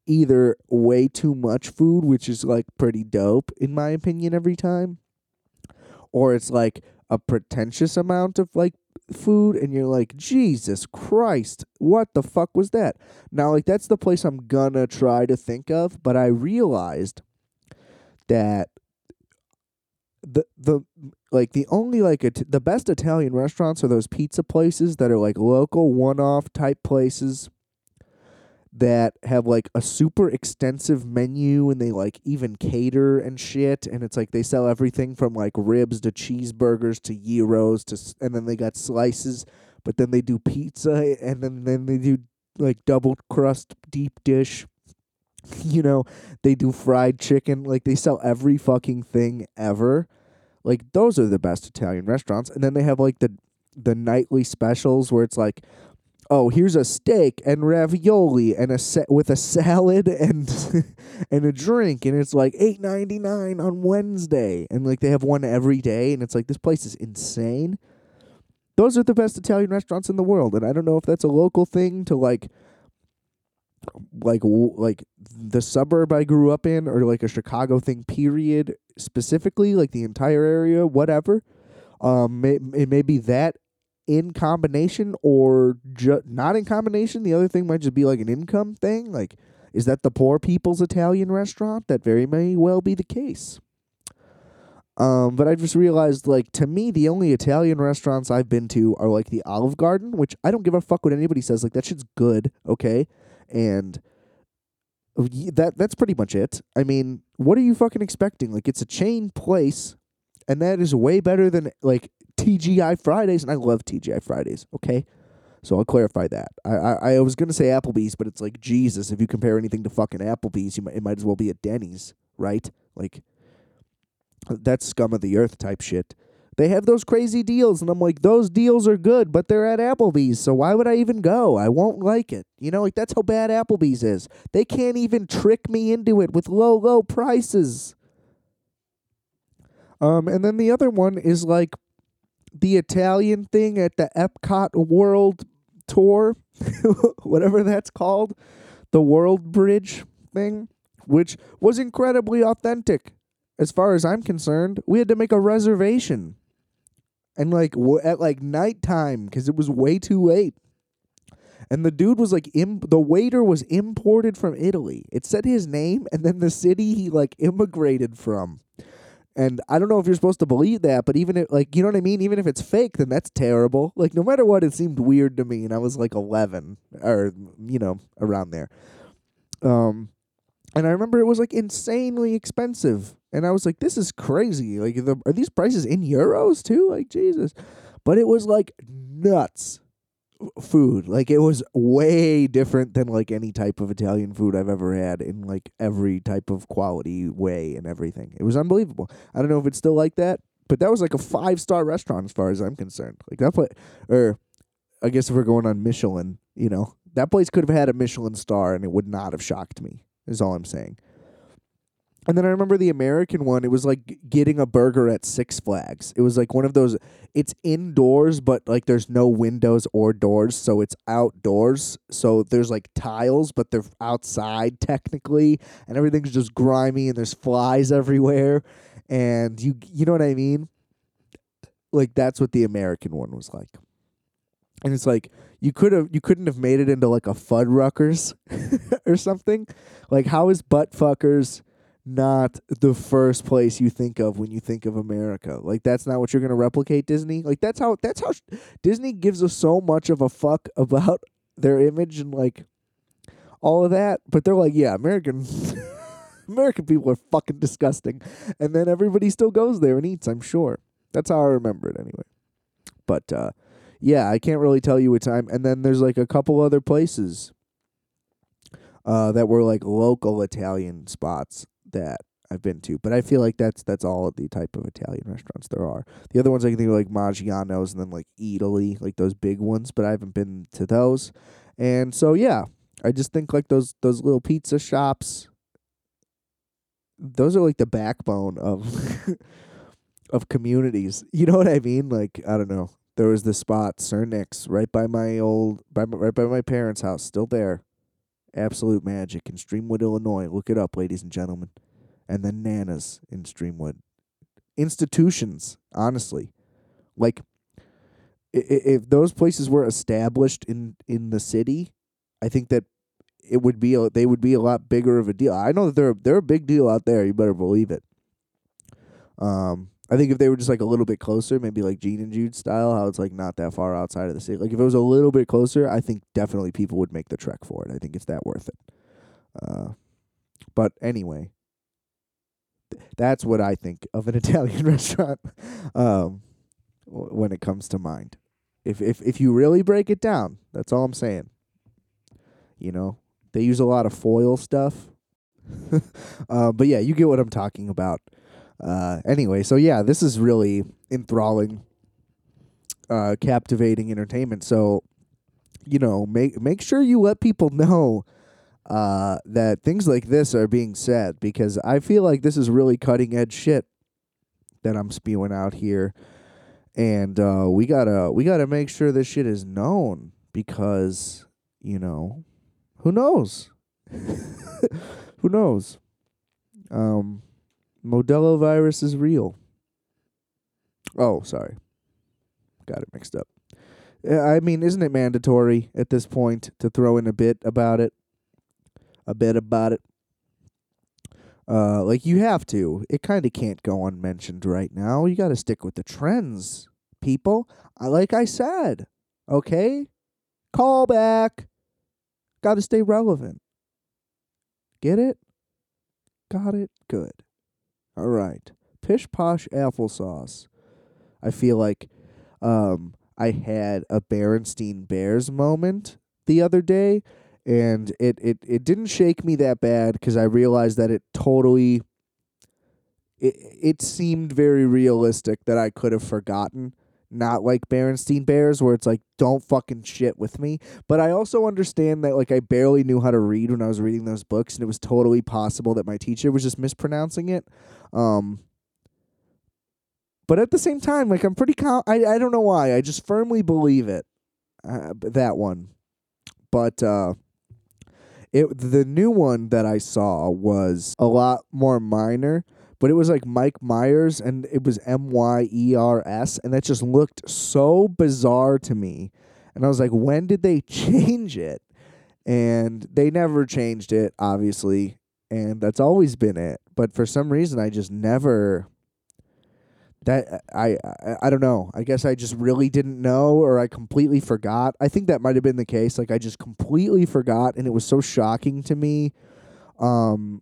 A: either way too much food, which is like pretty dope in my opinion every time, or it's like a pretentious amount of like food and you're like Jesus Christ what the fuck was that? Now like that's the place I'm gonna try to think of but I realized that the the like the only like the best Italian restaurants are those pizza places that are like local one-off type places that have like a super extensive menu and they like even cater and shit and it's like they sell everything from like ribs to cheeseburgers to gyros to and then they got slices but then they do pizza and then then they do like double crust deep dish. You know they do fried chicken like they sell every fucking thing ever. Like those are the best Italian restaurants and then they have like the the nightly specials where it's like oh, here's a steak and ravioli and a set with a salad and and a drink, and it's like eight ninety nine on Wednesday, and like they have one every day, and it's like this place is insane. Those are the best Italian restaurants in the world, and I don't know if that's a local thing to like, like like the suburb I grew up in, or like a Chicago thing. Period. Specifically, like the entire area, whatever. Um, may, it may be that in combination or ju- not in combination. The other thing might just be like an income thing. Like, is that the poor people's Italian restaurant? That very may well be the case. Um, but I just realized, like, to me, the only Italian restaurants I've been to are like the Olive Garden, which I don't give a fuck what anybody says. Like, that shit's good, okay? And that that's pretty much it. I mean, what are you fucking expecting? Like, it's a chain place, and that is way better than like TGI Fridays, and I love TGI Fridays. Okay, so I'll clarify that. I I, I was gonna say Applebee's, but it's like Jesus. If you compare anything to fucking Applebee's, you might it might as well be a Denny's, right? Like that's scum of the earth type shit. They have those crazy deals, and I'm like, those deals are good, but they're at Applebee's, so why would I even go? I won't like it. You know, like that's how bad Applebee's is. They can't even trick me into it with low, low prices. Um, and then the other one is like the Italian thing at the Epcot World Tour, whatever that's called, the World Bridge thing, which was incredibly authentic as far as I'm concerned. We had to make a reservation. And like w- at like nighttime because it was way too late. And the dude was like, the waiter was imported from Italy. It said his name and then the city he like immigrated from. And I don't know if you're supposed to believe that, but even if, like, you know what I mean? Even if it's fake, then that's terrible. Like, no matter what, it seemed weird to me. And I was like 11 or, you know, around there. Um, and I remember it was like insanely expensive. And I was like, this is crazy. Like, the, are these prices in euros too? Like, Jesus. But it was like nuts food. Like it was way different than like any type of Italian food I've ever had in like every type of quality way and everything. It was unbelievable. I don't know if it's still like that, but that was like a five star restaurant as far as I'm concerned. Like that place, or I guess if we're going on Michelin, you know, that place could have had a Michelin star and it would not have shocked me. Is all I'm saying. And then I remember the American one. It was like getting a burger at Six Flags. It was like one of those. It's indoors, but like there's no windows or doors, so it's outdoors. So there's like tiles, but they're outside technically, and everything's just grimy, and there's flies everywhere, and you you know what I mean? Like that's what the American one was like. And it's like you could have you couldn't have made it into like a Fuddruckers or something. Like how is butt fuckers not the first place you think of when you think of America. Like that's not what you're going to replicate Disney. Like that's how that's how Disney gives us so much of a fuck about their image and like all of that, but they're like, yeah, American American people are fucking disgusting. And then everybody still goes there and eats, I'm sure. That's how I remember it anyway. But uh yeah, I can't really tell you what time. And then there's like a couple other places uh, that were like local Italian spots that I've been to. But I feel like that's that's all the type of Italian restaurants there are. The other ones I can think of like Maggiano's and then like Eataly, like those big ones. But I haven't been to those. And so yeah, I just think like those those little pizza shops. Those are like the backbone of of communities. You know what I mean? Like I don't know. There was this spot, Nick's, right by my old, by my, right by my parents' house, still there. Absolute Magic in Streamwood, Illinois. Look it up, ladies and gentlemen. And then Nana's in Streamwood. Institutions, honestly. Like, if those places were established in, in the city, I think that it would be a, they would be a lot bigger of a deal. I know that they're they're a big deal out there. You better believe it. Um, I think if they were just like a little bit closer, maybe like Gene and Jude style, how it's like not that far outside of the city. Like if it was a little bit closer, I think definitely people would make the trek for it. I think it's that worth it. Uh, but anyway, th- that's what I think of an Italian restaurant. Um, w- when it comes to mind, if if if you really break it down, that's all I'm saying. You know, they use a lot of foil stuff. uh, but yeah, you get what I'm talking about. Uh, anyway, so yeah, this is really enthralling, uh, captivating entertainment. So, you know, make make sure you let people know uh, that things like this are being said because I feel like this is really cutting edge shit that I'm spewing out here, and uh, we gotta we gotta make sure this shit is known because you know, who knows, who knows, um. Modelo virus is real. Oh, sorry. Got it mixed up. I mean, isn't it mandatory at this point to throw in a bit about it? A bit about it. Uh, like you have to. It kind of can't go unmentioned right now. You got to stick with the trends, people. Like I said. Okay? Call back. Got to stay relevant. Get it? Got it? Good. All right. Pish posh applesauce. I feel like um, I had a Berenstein Bears moment the other day, and it, it, it didn't shake me that bad because I realized that it totally it, it seemed very realistic that I could have forgotten. Not like Berenstein Bears, where it's like, don't fucking shit with me. But I also understand that, like, I barely knew how to read when I was reading those books, and it was totally possible that my teacher was just mispronouncing it. Um, but at the same time, like, I'm pretty, com- I, I don't know why. I just firmly believe it. Uh, that one. But, uh, it the new one that I saw was a lot more minor, but it was like Mike Myers and it was M Y E R S and that just looked so bizarre to me. And I was like, when did they change it? And they never changed it, obviously, and that's always been it. But for some reason I just never that I, I I don't know. I guess I just really didn't know or I completely forgot. I think that might have been the case. Like I just completely forgot and it was so shocking to me um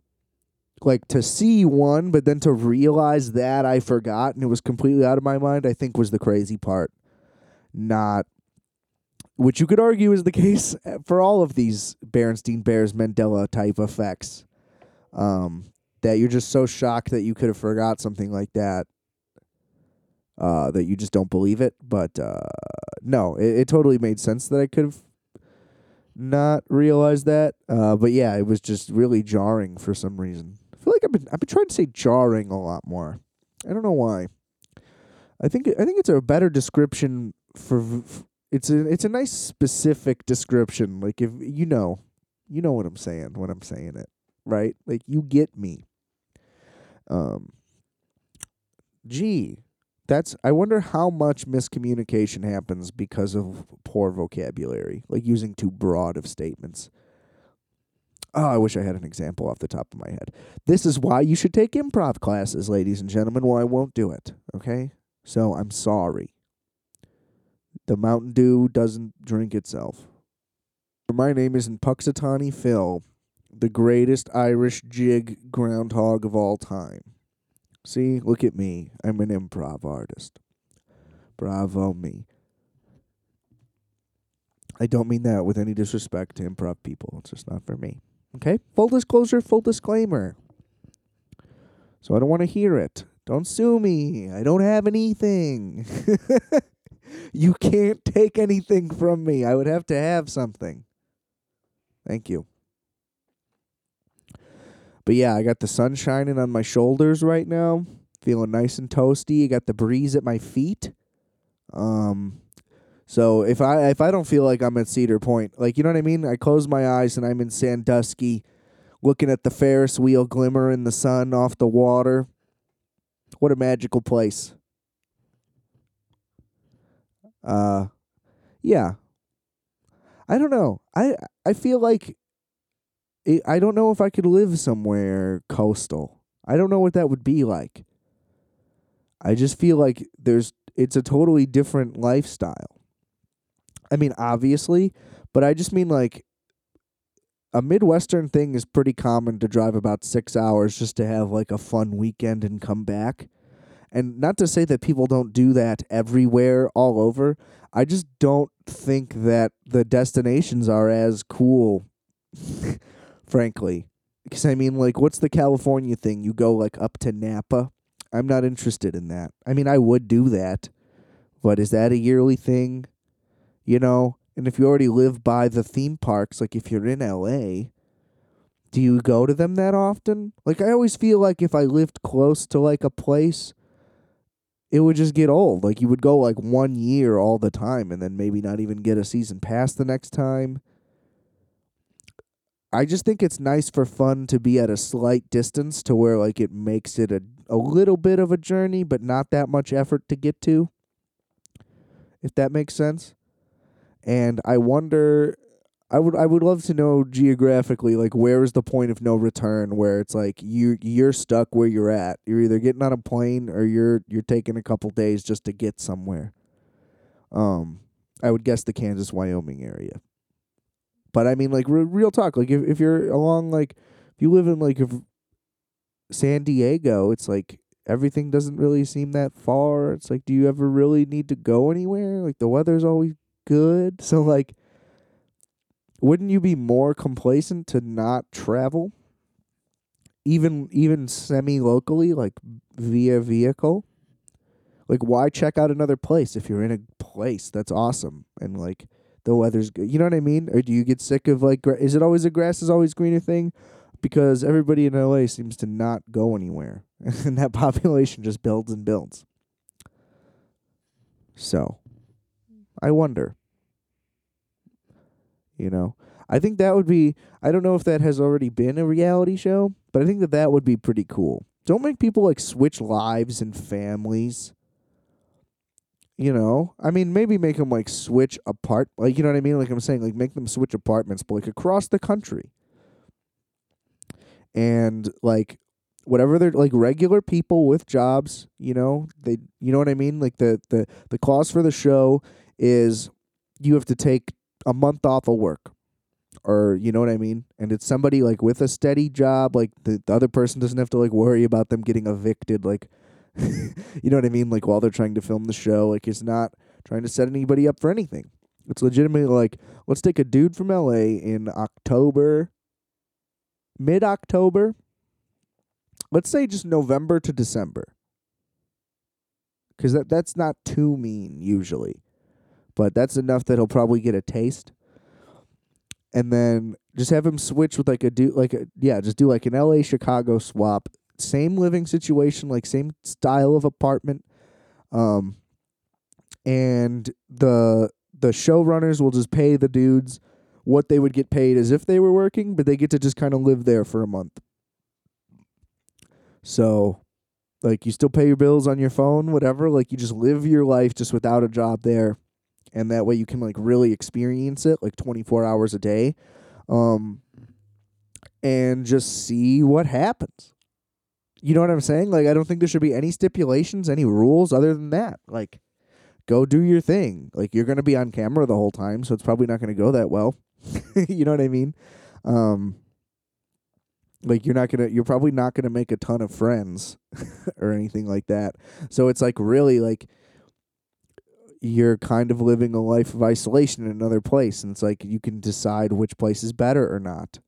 A: like to see one but then to realize that I forgot and it was completely out of my mind, I think was the crazy part. Not which you could argue is the case for all of these Berenstein Bears Mandela type effects. Um that you're just so shocked that you could have forgot something like that uh, that you just don't believe it. But uh, no, it, it totally made sense that I could have not realized that. Uh, but yeah, it was just really jarring for some reason. I've been I've been trying to say jarring a lot more. I don't know why. I think I think it's a better description for. It's a it's a nice specific description. Like if you know, you know what I'm saying when I'm saying it, right? Like you get me. Um. Gee, that's I wonder how much miscommunication happens because of poor vocabulary, like using too broad of statements. Oh, I wish I had an example off the top of my head. This is why you should take improv classes, ladies and gentlemen. Well, I won't do it, okay? So I'm sorry. The Mountain Dew doesn't drink itself. My name is Punxsutawney Phil, the greatest Irish jig groundhog of all time. See, look at me. I'm an improv artist. Bravo me. I don't mean that with any disrespect to improv people. It's just not for me. Okay? Full disclosure, full disclaimer. So I don't want to hear it. Don't sue me. I don't have anything. you can't take anything from me. I would have to have something. Thank you. But yeah, I got the sun shining on my shoulders right now, feeling nice and toasty. I got the breeze at my feet. Um, so if I if I don't feel like I'm at Cedar Point, like you know what I mean, I close my eyes and I'm in Sandusky, looking at the Ferris wheel glimmer in the sun off the water. What a magical place. Uh, yeah. I don't know. I I feel like I don't know if I could live somewhere coastal. I don't know what that would be like. I just feel like there's it's a totally different lifestyle. I mean, obviously, but I just mean like a Midwestern thing is pretty common to drive about six hours just to have like a fun weekend and come back. And not to say that people don't do that everywhere, all over. I just don't think that the destinations are as cool frankly. Because I mean, like, what's the California thing? You go like up to Napa. I'm not interested in that. I mean, I would do that, but is that a yearly thing? You know, and if you already live by the theme parks, like if you're in LA, do you go to them that often? Like, I always feel like if I lived close to like a place, it would just get old. Like, you would go like one year all the time and then maybe not even get a season pass the next time. I just think it's nice for fun to be at a slight distance to where like it makes it a a little bit of a journey but not that much effort to get to. If that makes sense. And I wonder I would I would love to know geographically like where is the point of no return where it's like you you're stuck where you're at. You're either getting on a plane or you're you're taking a couple days just to get somewhere. Um I would guess the Kansas Wyoming area. But I mean, like re- real talk. Like if if you're along like if you live in like San Diego, it's like everything doesn't really seem that far. It's like, do you ever really need to go anywhere? Like the weather's always good. So like, wouldn't you be more complacent to not travel? even even semi locally, like via vehicle. Like, why check out another place if you're in a place that's awesome and like the weather's good? You know what I mean? Or do you get sick of like, is it always a grass is always greener thing? Because everybody in LA seems to not go anywhere, and that population just builds and builds. So, I wonder. You know, I think that would be. I don't know if that has already been a reality show, but I think that that would be pretty cool. Don't make people like switch lives and families. You know, I mean, maybe make them like switch apart. Like, you know what I mean? Like I'm saying, like make them switch apartments, but like across the country. And like whatever they're like regular people with jobs, you know, they you know what I mean? Like the the the clause for the show is you have to take a month off of work. Or you know what I mean? And it's somebody like with a steady job, like the, the other person doesn't have to like worry about them getting evicted like you know what I mean? Like while they're trying to film the show, like it's not trying to set anybody up for anything. It's legitimately like let's take a dude from LA in October mid October. Let's say just November to December. Cuz that that's not too mean usually. But that's enough that he'll probably get a taste. And then just have him switch with like a do like a yeah, just do like an LA Chicago swap. Same living situation, like same style of apartment. Um and the the showrunners will just pay the dudes what they would get paid as if they were working, but they get to just kind of live there for a month. So, like, you still pay your bills on your phone, whatever. Like, you just live your life just without a job there, and that way you can like really experience it, like twenty four hours a day, um, and just see what happens. You know what I'm saying? Like, I don't think there should be any stipulations, any rules other than that. Like, go do your thing. Like, you're gonna be on camera the whole time, so it's probably not gonna go that well. you know what I mean? Um, like you're not gonna, you're probably not gonna make a ton of friends or anything like that. So it's like really like you're kind of living a life of isolation in another place, and it's like you can decide which place is better or not.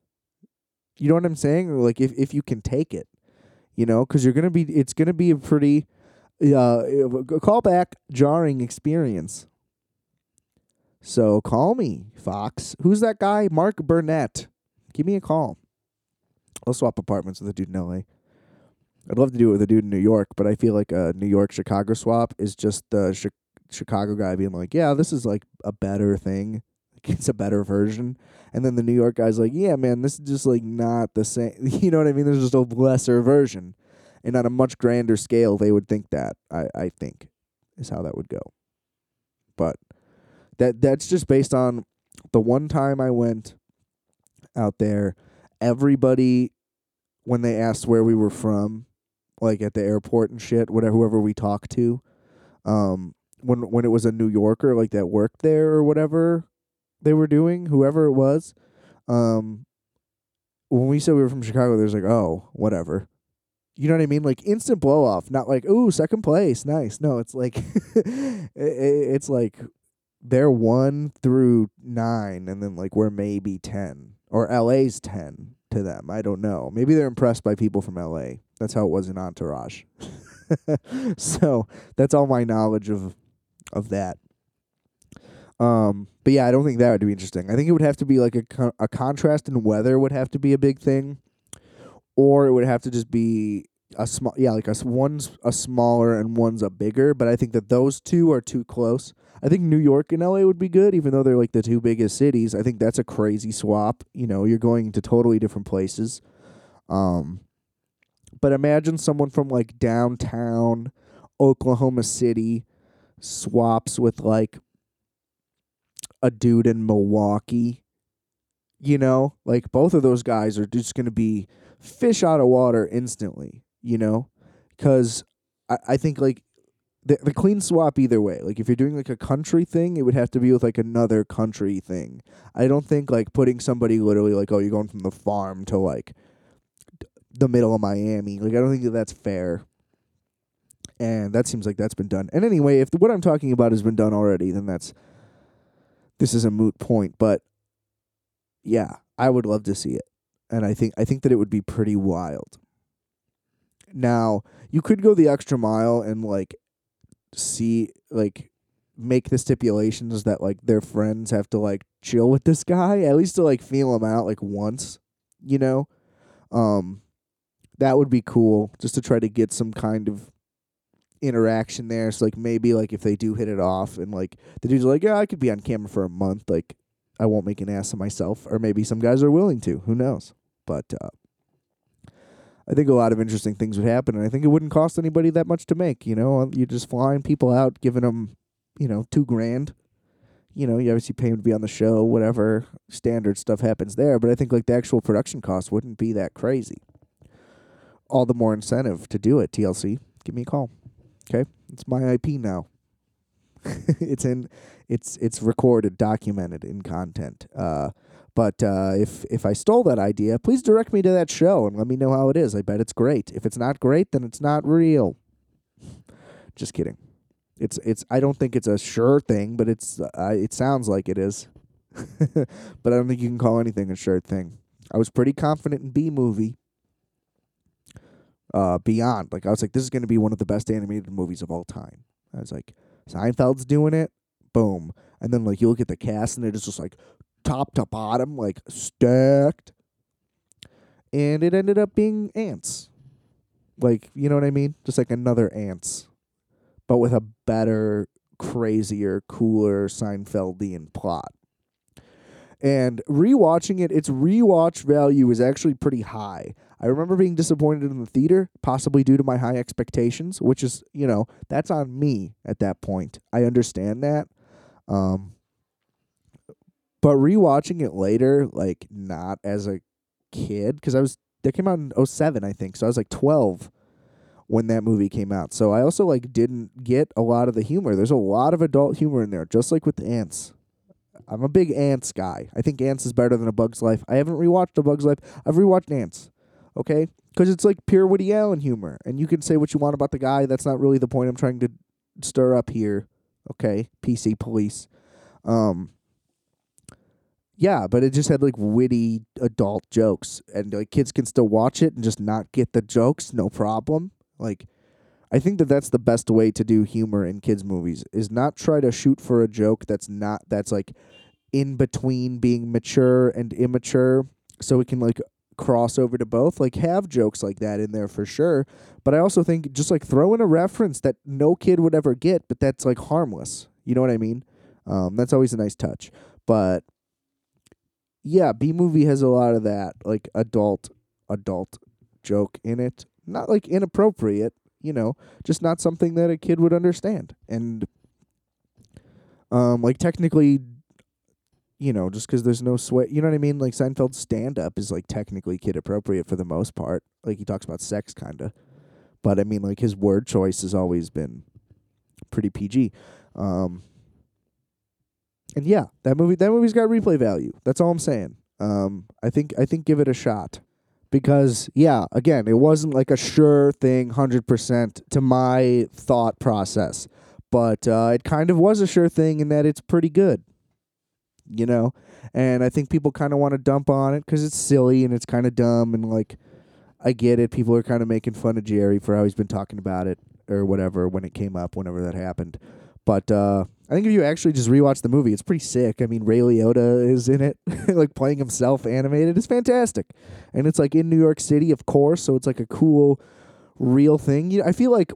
A: You know what I'm saying? Like if if you can take it, you know, because you're gonna be, it's gonna be a pretty uh call back jarring experience. So call me, Fox. Who's that guy? Mark Burnett. Give me a call. I'll swap apartments with a dude in LA. I'd love to do it with a dude in New York, but I feel like a New York Chicago swap is just the Chicago guy being like, "Yeah, this is like a better thing. It's a better version." And then the New York guy's like, "Yeah, man, this is just like not the same." You know what I mean? There's just a lesser version, and on a much grander scale, they would think that. I I think is how that would go. But that that's just based on the one time I went out there. Everybody, when they asked where we were from, like at the airport and shit, whatever whoever we talked to, um, when when it was a New Yorker like that worked there or whatever they were doing, whoever it was, um, when we said we were from Chicago, there's like, oh, whatever. You know what I mean? Like instant blow off, not like, ooh, second place, nice. No, it's like, it, it's like they're one through nine, and then like we're maybe ten or LA's ten to them. I don't know. Maybe they're impressed by people from LA. That's how it was in Entourage. so that's all my knowledge of of that. Um, but yeah, I don't think that would be interesting. I think it would have to be like a a contrast in weather would have to be a big thing, or it would have to just be a small yeah like a one's a smaller and one's a bigger. But I think that those two are too close. I think New York and LA would be good, even though they're like the two biggest cities. I think that's a crazy swap. You know, you're going to totally different places. Um, but imagine someone from like downtown Oklahoma City swaps with like a dude in Milwaukee. You know, like both of those guys are just going to be fish out of water instantly, you know? Because I, I think like the, the clean swap either way. Like if you're doing like a country thing, it would have to be with like another country thing. I don't think like putting somebody literally like, oh, you're going from the farm to like the middle of Miami. Like I don't think that that's fair. And that seems like that's been done. And anyway, if the, what I'm talking about has been done already, then that's this is a moot point. But yeah, I would love to see it, and I think I think that it would be pretty wild. Now, you could go the extra mile and like see like make the stipulations that like their friends have to like chill with this guy at least to like feel him out like once, you know? Um that would be cool just to try to get some kind of interaction there. So like maybe like if they do hit it off and like the dude's like, Yeah, I could be on camera for a month, like I won't make an ass of myself. Or maybe some guys are willing to. Who knows? But uh I think a lot of interesting things would happen, and I think it wouldn't cost anybody that much to make. You know, you're just flying people out, giving them, you know, two grand. You know, you obviously pay them to be on the show, whatever standard stuff happens there. But I think like the actual production cost wouldn't be that crazy. All the more incentive to do it. TLC, give me a call. Okay, it's my IP now. it's in, it's it's recorded, documented in content. Uh, but uh, if if I stole that idea, please direct me to that show and let me know how it is. I bet it's great. If it's not great, then it's not real. Just kidding. It's it's. I don't think it's a sure thing, but it's. Uh, it sounds like it is. but I don't think you can call anything a sure thing. I was pretty confident in Bee Movie. Uh, beyond like I was like, this is going to be one of the best animated movies of all time. I was like, Seinfeld's doing it, boom. And then like you look at the cast and it's just like top to bottom, like stacked. And it ended up being Antz. Like, you know what I mean? Just like another Antz. But with a better, crazier, cooler Seinfeldian plot. And rewatching it, its rewatch value is actually pretty high. I remember being disappointed in the theater, possibly due to my high expectations, which is, you know, that's on me at that point. I understand that. Um, but rewatching it later, like not as a kid, because I was that came out in 07, I think. So I was like 12 when that movie came out. So I also like didn't get a lot of the humor. There's a lot of adult humor in there, just like with Antz. I'm a big Antz guy. I think Antz is better than A Bug's Life. I haven't rewatched A Bug's Life. I've rewatched Antz. Okay? Because it's like pure Woody Allen humor. And you can say what you want about the guy. That's not really the point I'm trying to stir up here. Okay? PC police. Um, yeah, but it just had like witty adult jokes, and like kids can still watch it and just not get the jokes, no problem. Like, I think that that's the best way to do humor in kids' movies is not try to shoot for a joke that's not that's like in between being mature and immature, so it can like cross over to both. Like, have jokes like that in there for sure. But I also think just like throw in a reference that no kid would ever get, but that's like harmless. You know what I mean? Um, that's always a nice touch. But yeah, Bee Movie has a lot of that, like adult adult joke in it. Not like inappropriate, you know, just not something that a kid would understand. And um like technically you know, just because there's no sweat, you know what I mean? Like Seinfeld's stand up is like technically kid appropriate for the most part. Like he talks about sex, kind of. But I mean, like his word choice has always been pretty PG. Um, and yeah, that movie that movie's got replay value. That's all I'm saying. Um, I think I think give it a shot because yeah, again, it wasn't like a sure thing, hundred percent to my thought process, but uh, it kind of was a sure thing in that it's pretty good. You know, and I think people kind of want to dump on it because it's silly and it's kind of dumb and like I get it. People are kind of making fun of Jerry for how he's been talking about it or whatever when it came up, whenever that happened. But uh, I think if you actually just rewatch the movie, it's pretty sick. I mean, Ray Liotta is in it, like playing himself animated. It's fantastic, and it's like in New York City, of course. So it's like a cool, real thing. You, I feel like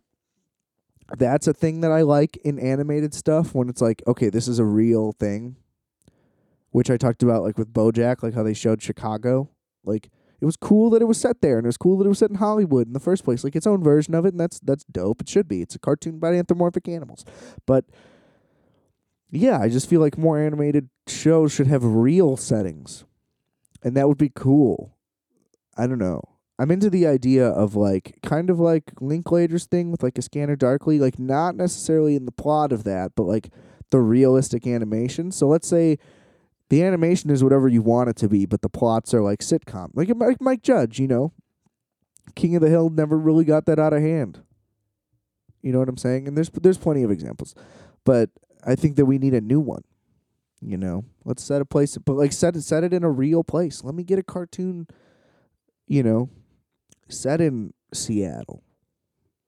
A: that's a thing that I like in animated stuff when it's like, okay, this is a real thing. Which I talked about, like with BoJack, like how they showed Chicago. Like it was cool that it was set there, and it was cool that it was set in Hollywood in the first place, like its own version of it, and that's that's dope. It should be. It's a cartoon about anthropomorphic animals, but yeah, I just feel like more animated shows should have real settings, and that would be cool. I don't know. I'm into the idea of like kind of like Linklater's thing with like a Scanner Darkly, like not necessarily in the plot of that, but like the realistic animation. So let's say the animation is whatever you want it to be, but the plots are like sitcom, like like Mike Judge, you know. King of the Hill never really got that out of hand. You know what I'm saying? And there's there's plenty of examples, but I think that we need a new one. You know, let's set a place, but like set it set it in a real place. Let me get a cartoon. You know, set in Seattle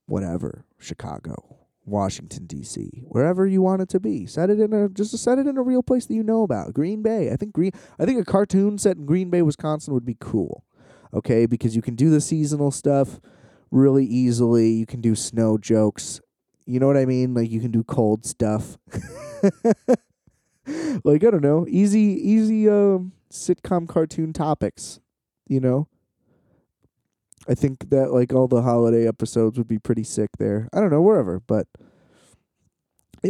A: whatever, Chicago, Washington D.C., wherever you want it to be. Set it in a just set it in a real place that you know about. Green Bay. I think Green. I think a cartoon set in Green Bay, Wisconsin, would be cool. Okay, because you can do the seasonal stuff really easily. You can do snow jokes. You know what I mean? Like you can do cold stuff. like I don't know, easy, easy um, sitcom cartoon topics. You know. I think that like all the holiday episodes would be pretty sick there. I don't know wherever, but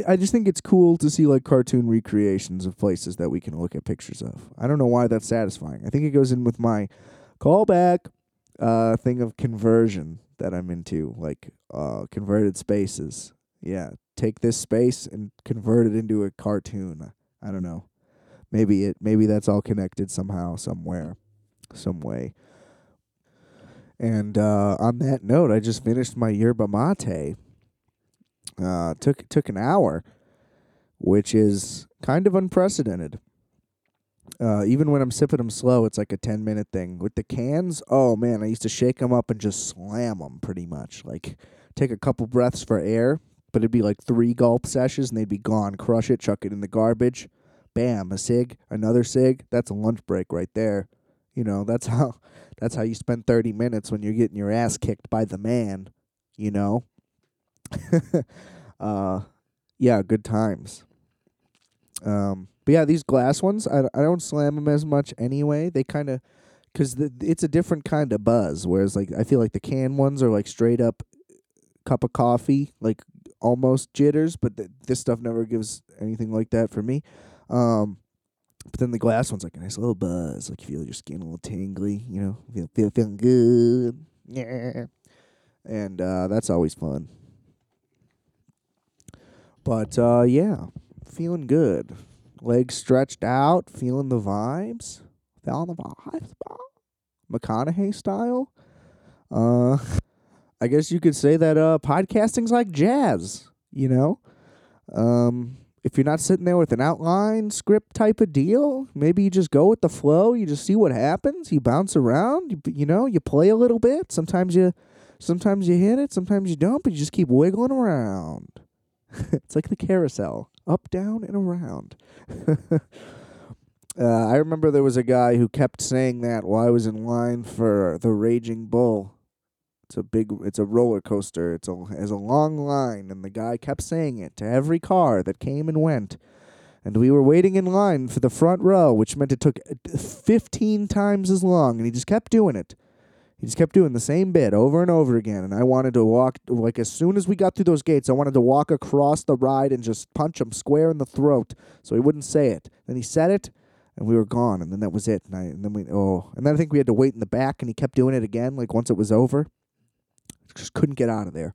A: I- just think it's cool to see like cartoon recreations of places that we can look at pictures of. I don't know why that's satisfying. I think it goes in with my callback uh thing of conversion that I'm into, like uh converted spaces. Yeah, take this space and convert it into a cartoon. I don't know. Maybe it maybe that's all connected somehow, somewhere, some way. And uh, on that note, I just finished my yerba mate. Uh, took took an hour, which is kind of unprecedented. Uh, even when I'm sipping them slow, it's like a ten minute thing. With the cans, oh man, I used to shake them up and just slam them pretty much. Like take a couple breaths for air, but it'd be like three gulp sessions and they'd be gone. Crush it, chuck it in the garbage. Bam, a cig, another cig. That's a lunch break right there. You know, that's how that's how you spend 30 minutes when you're getting your ass kicked by the man, you know? uh yeah, good times. Um but yeah, these glass ones, I, I don't slam them as much anyway. They kind of the, it's a different kind of buzz whereas like I feel like the can ones are like straight up cup of coffee, like almost jitters, but th- this stuff never gives anything like that for me. Um but then the glass one's like a nice little buzz, like you feel your skin a little tingly, you know, feel feel feeling good. Yeah. And uh that's always fun. But uh yeah, feeling good. Legs stretched out, feeling the vibes. Feeling the vibes. McConaughey style. Uh I guess you could say that uh podcasting's like jazz, you know? Um if you're not sitting there with an outline script type of deal, maybe you just go with the flow. You just see what happens. You bounce around. You, you know, you play a little bit. Sometimes you, sometimes you hit it. Sometimes you don't. But you just keep wiggling around. it's like the carousel, up, down, and around. uh, I remember there was a guy who kept saying that while I was in line for the Raging Bull. It's a big, it's a roller coaster. It's a, it's a long line, and the guy kept saying it to every car that came and went. And we were waiting in line for the front row, which meant it took uh, 15 times as long, and he just kept doing it. He just kept doing the same bit over and over again, and I wanted to walk, like, as soon as we got through those gates, I wanted to walk across the ride and just punch him square in the throat so he wouldn't say it. Then he said it, and we were gone, and then that was it. And, I, and then we, oh, and then I think we had to wait in the back, and he kept doing it again, like, once it was over just couldn't get out of there.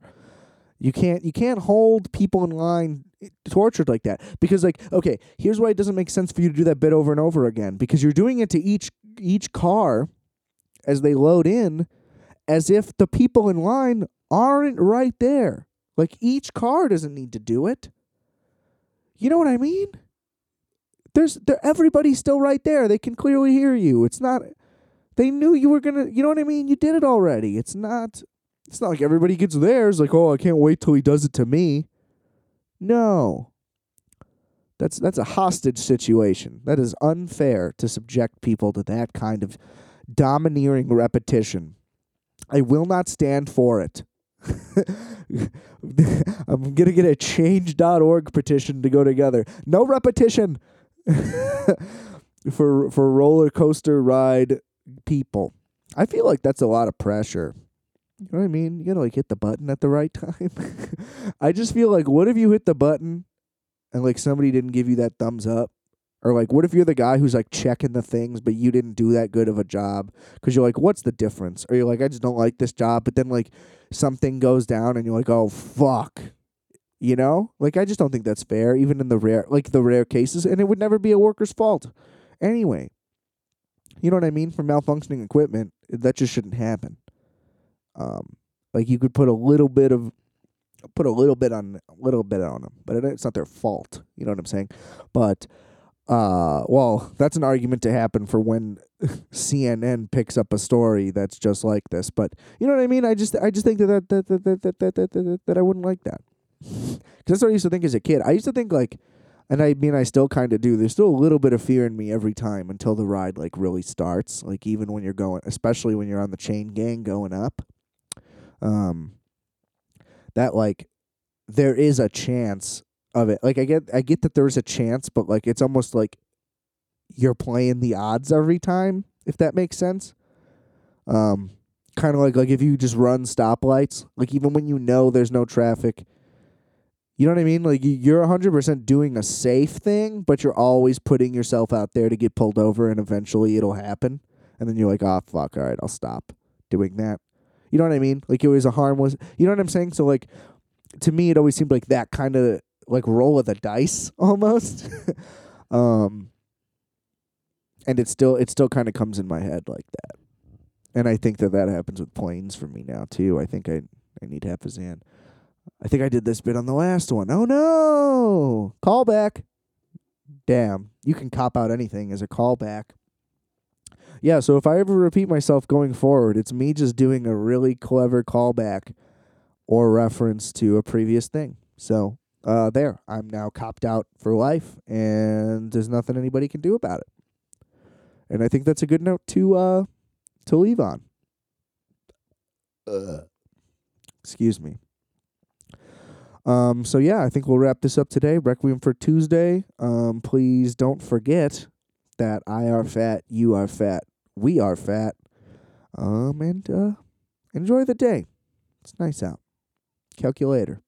A: You can't you can't hold people in line eh, tortured like that because like okay, here's why it doesn't make sense for you to do that bit over and over again because you're doing it to each each car as they load in as if the people in line aren't right there. Like each car doesn't need to do it. You know what I mean? There's there everybody's still right there. They can clearly hear you. It's not they knew you were gonna you know what I mean? You did it already. It's not it's not like everybody gets theirs, like, oh, I can't wait till he does it to me. No. That's that's a hostage situation. That is unfair to subject people to that kind of domineering repetition. I will not stand for it. I'm gonna get a change.org petition to go together. No repetition for for roller coaster ride people. I feel like that's a lot of pressure. You know what I mean? You gotta like hit the button at the right time. I just feel like, what if you hit the button and like somebody didn't give you that thumbs up? Or like, what if you're the guy who's like checking the things, but you didn't do that good of a job? Because you're like, what's the difference? Or you're like, I just don't like this job. But then like something goes down and you're like, oh fuck. You know? Like I just don't think that's fair, even in the rare like the rare cases, and it would never be a worker's fault. Anyway. You know what I mean? For malfunctioning equipment, that just shouldn't happen. Um, like you could put a little bit of put a little bit on a little bit on them, but it, it's not their fault. You know what I'm saying? But uh, well, that's an argument to happen for when CNN picks up a story that's just like this. But you know what I mean? I just, I just think that that that that that that that, that, that, that I wouldn't like that. Because that's what I used to think as a kid. I used to think like, and I mean, I still kind of do. There's still a little bit of fear in me every time until the ride like really starts. Like even when you're going, especially when you're on the chain gang going up, um, that like there is a chance of it. Like I get, I get that there's a chance, but like it's almost like you're playing the odds every time, if that makes sense. Um, kind of like like if you just run stoplights, like even when you know there's no traffic, you know what I mean? Like you- you're 100% doing a safe thing, but you're always putting yourself out there to get pulled over and eventually it'll happen. And then you're like, "Oh fuck, all right, I'll stop doing that." You know what I mean? Like it was a harmless. You know what I'm saying? So like to me it always seemed like that kind of like roll of the dice almost. um and it still it still kind of comes in my head like that. And I think that that happens with planes for me now too. I think I I need Hafizan. I think I did this bit on the last one. Oh no! Callback. Damn, you can cop out anything as a callback. Yeah, so if I ever repeat myself going forward, it's me just doing a really clever callback or reference to a previous thing. So, uh there, I'm now copped out for life and there's nothing anybody can do about it. And I think that's a good note to uh to leave on. Excuse me. Um, so yeah, I think we'll wrap this up today. Requiem for Tuesday. Um, please don't forget that I are fat, you are fat, we are fat. Um, and uh, enjoy the day. It's nice out. Calculator.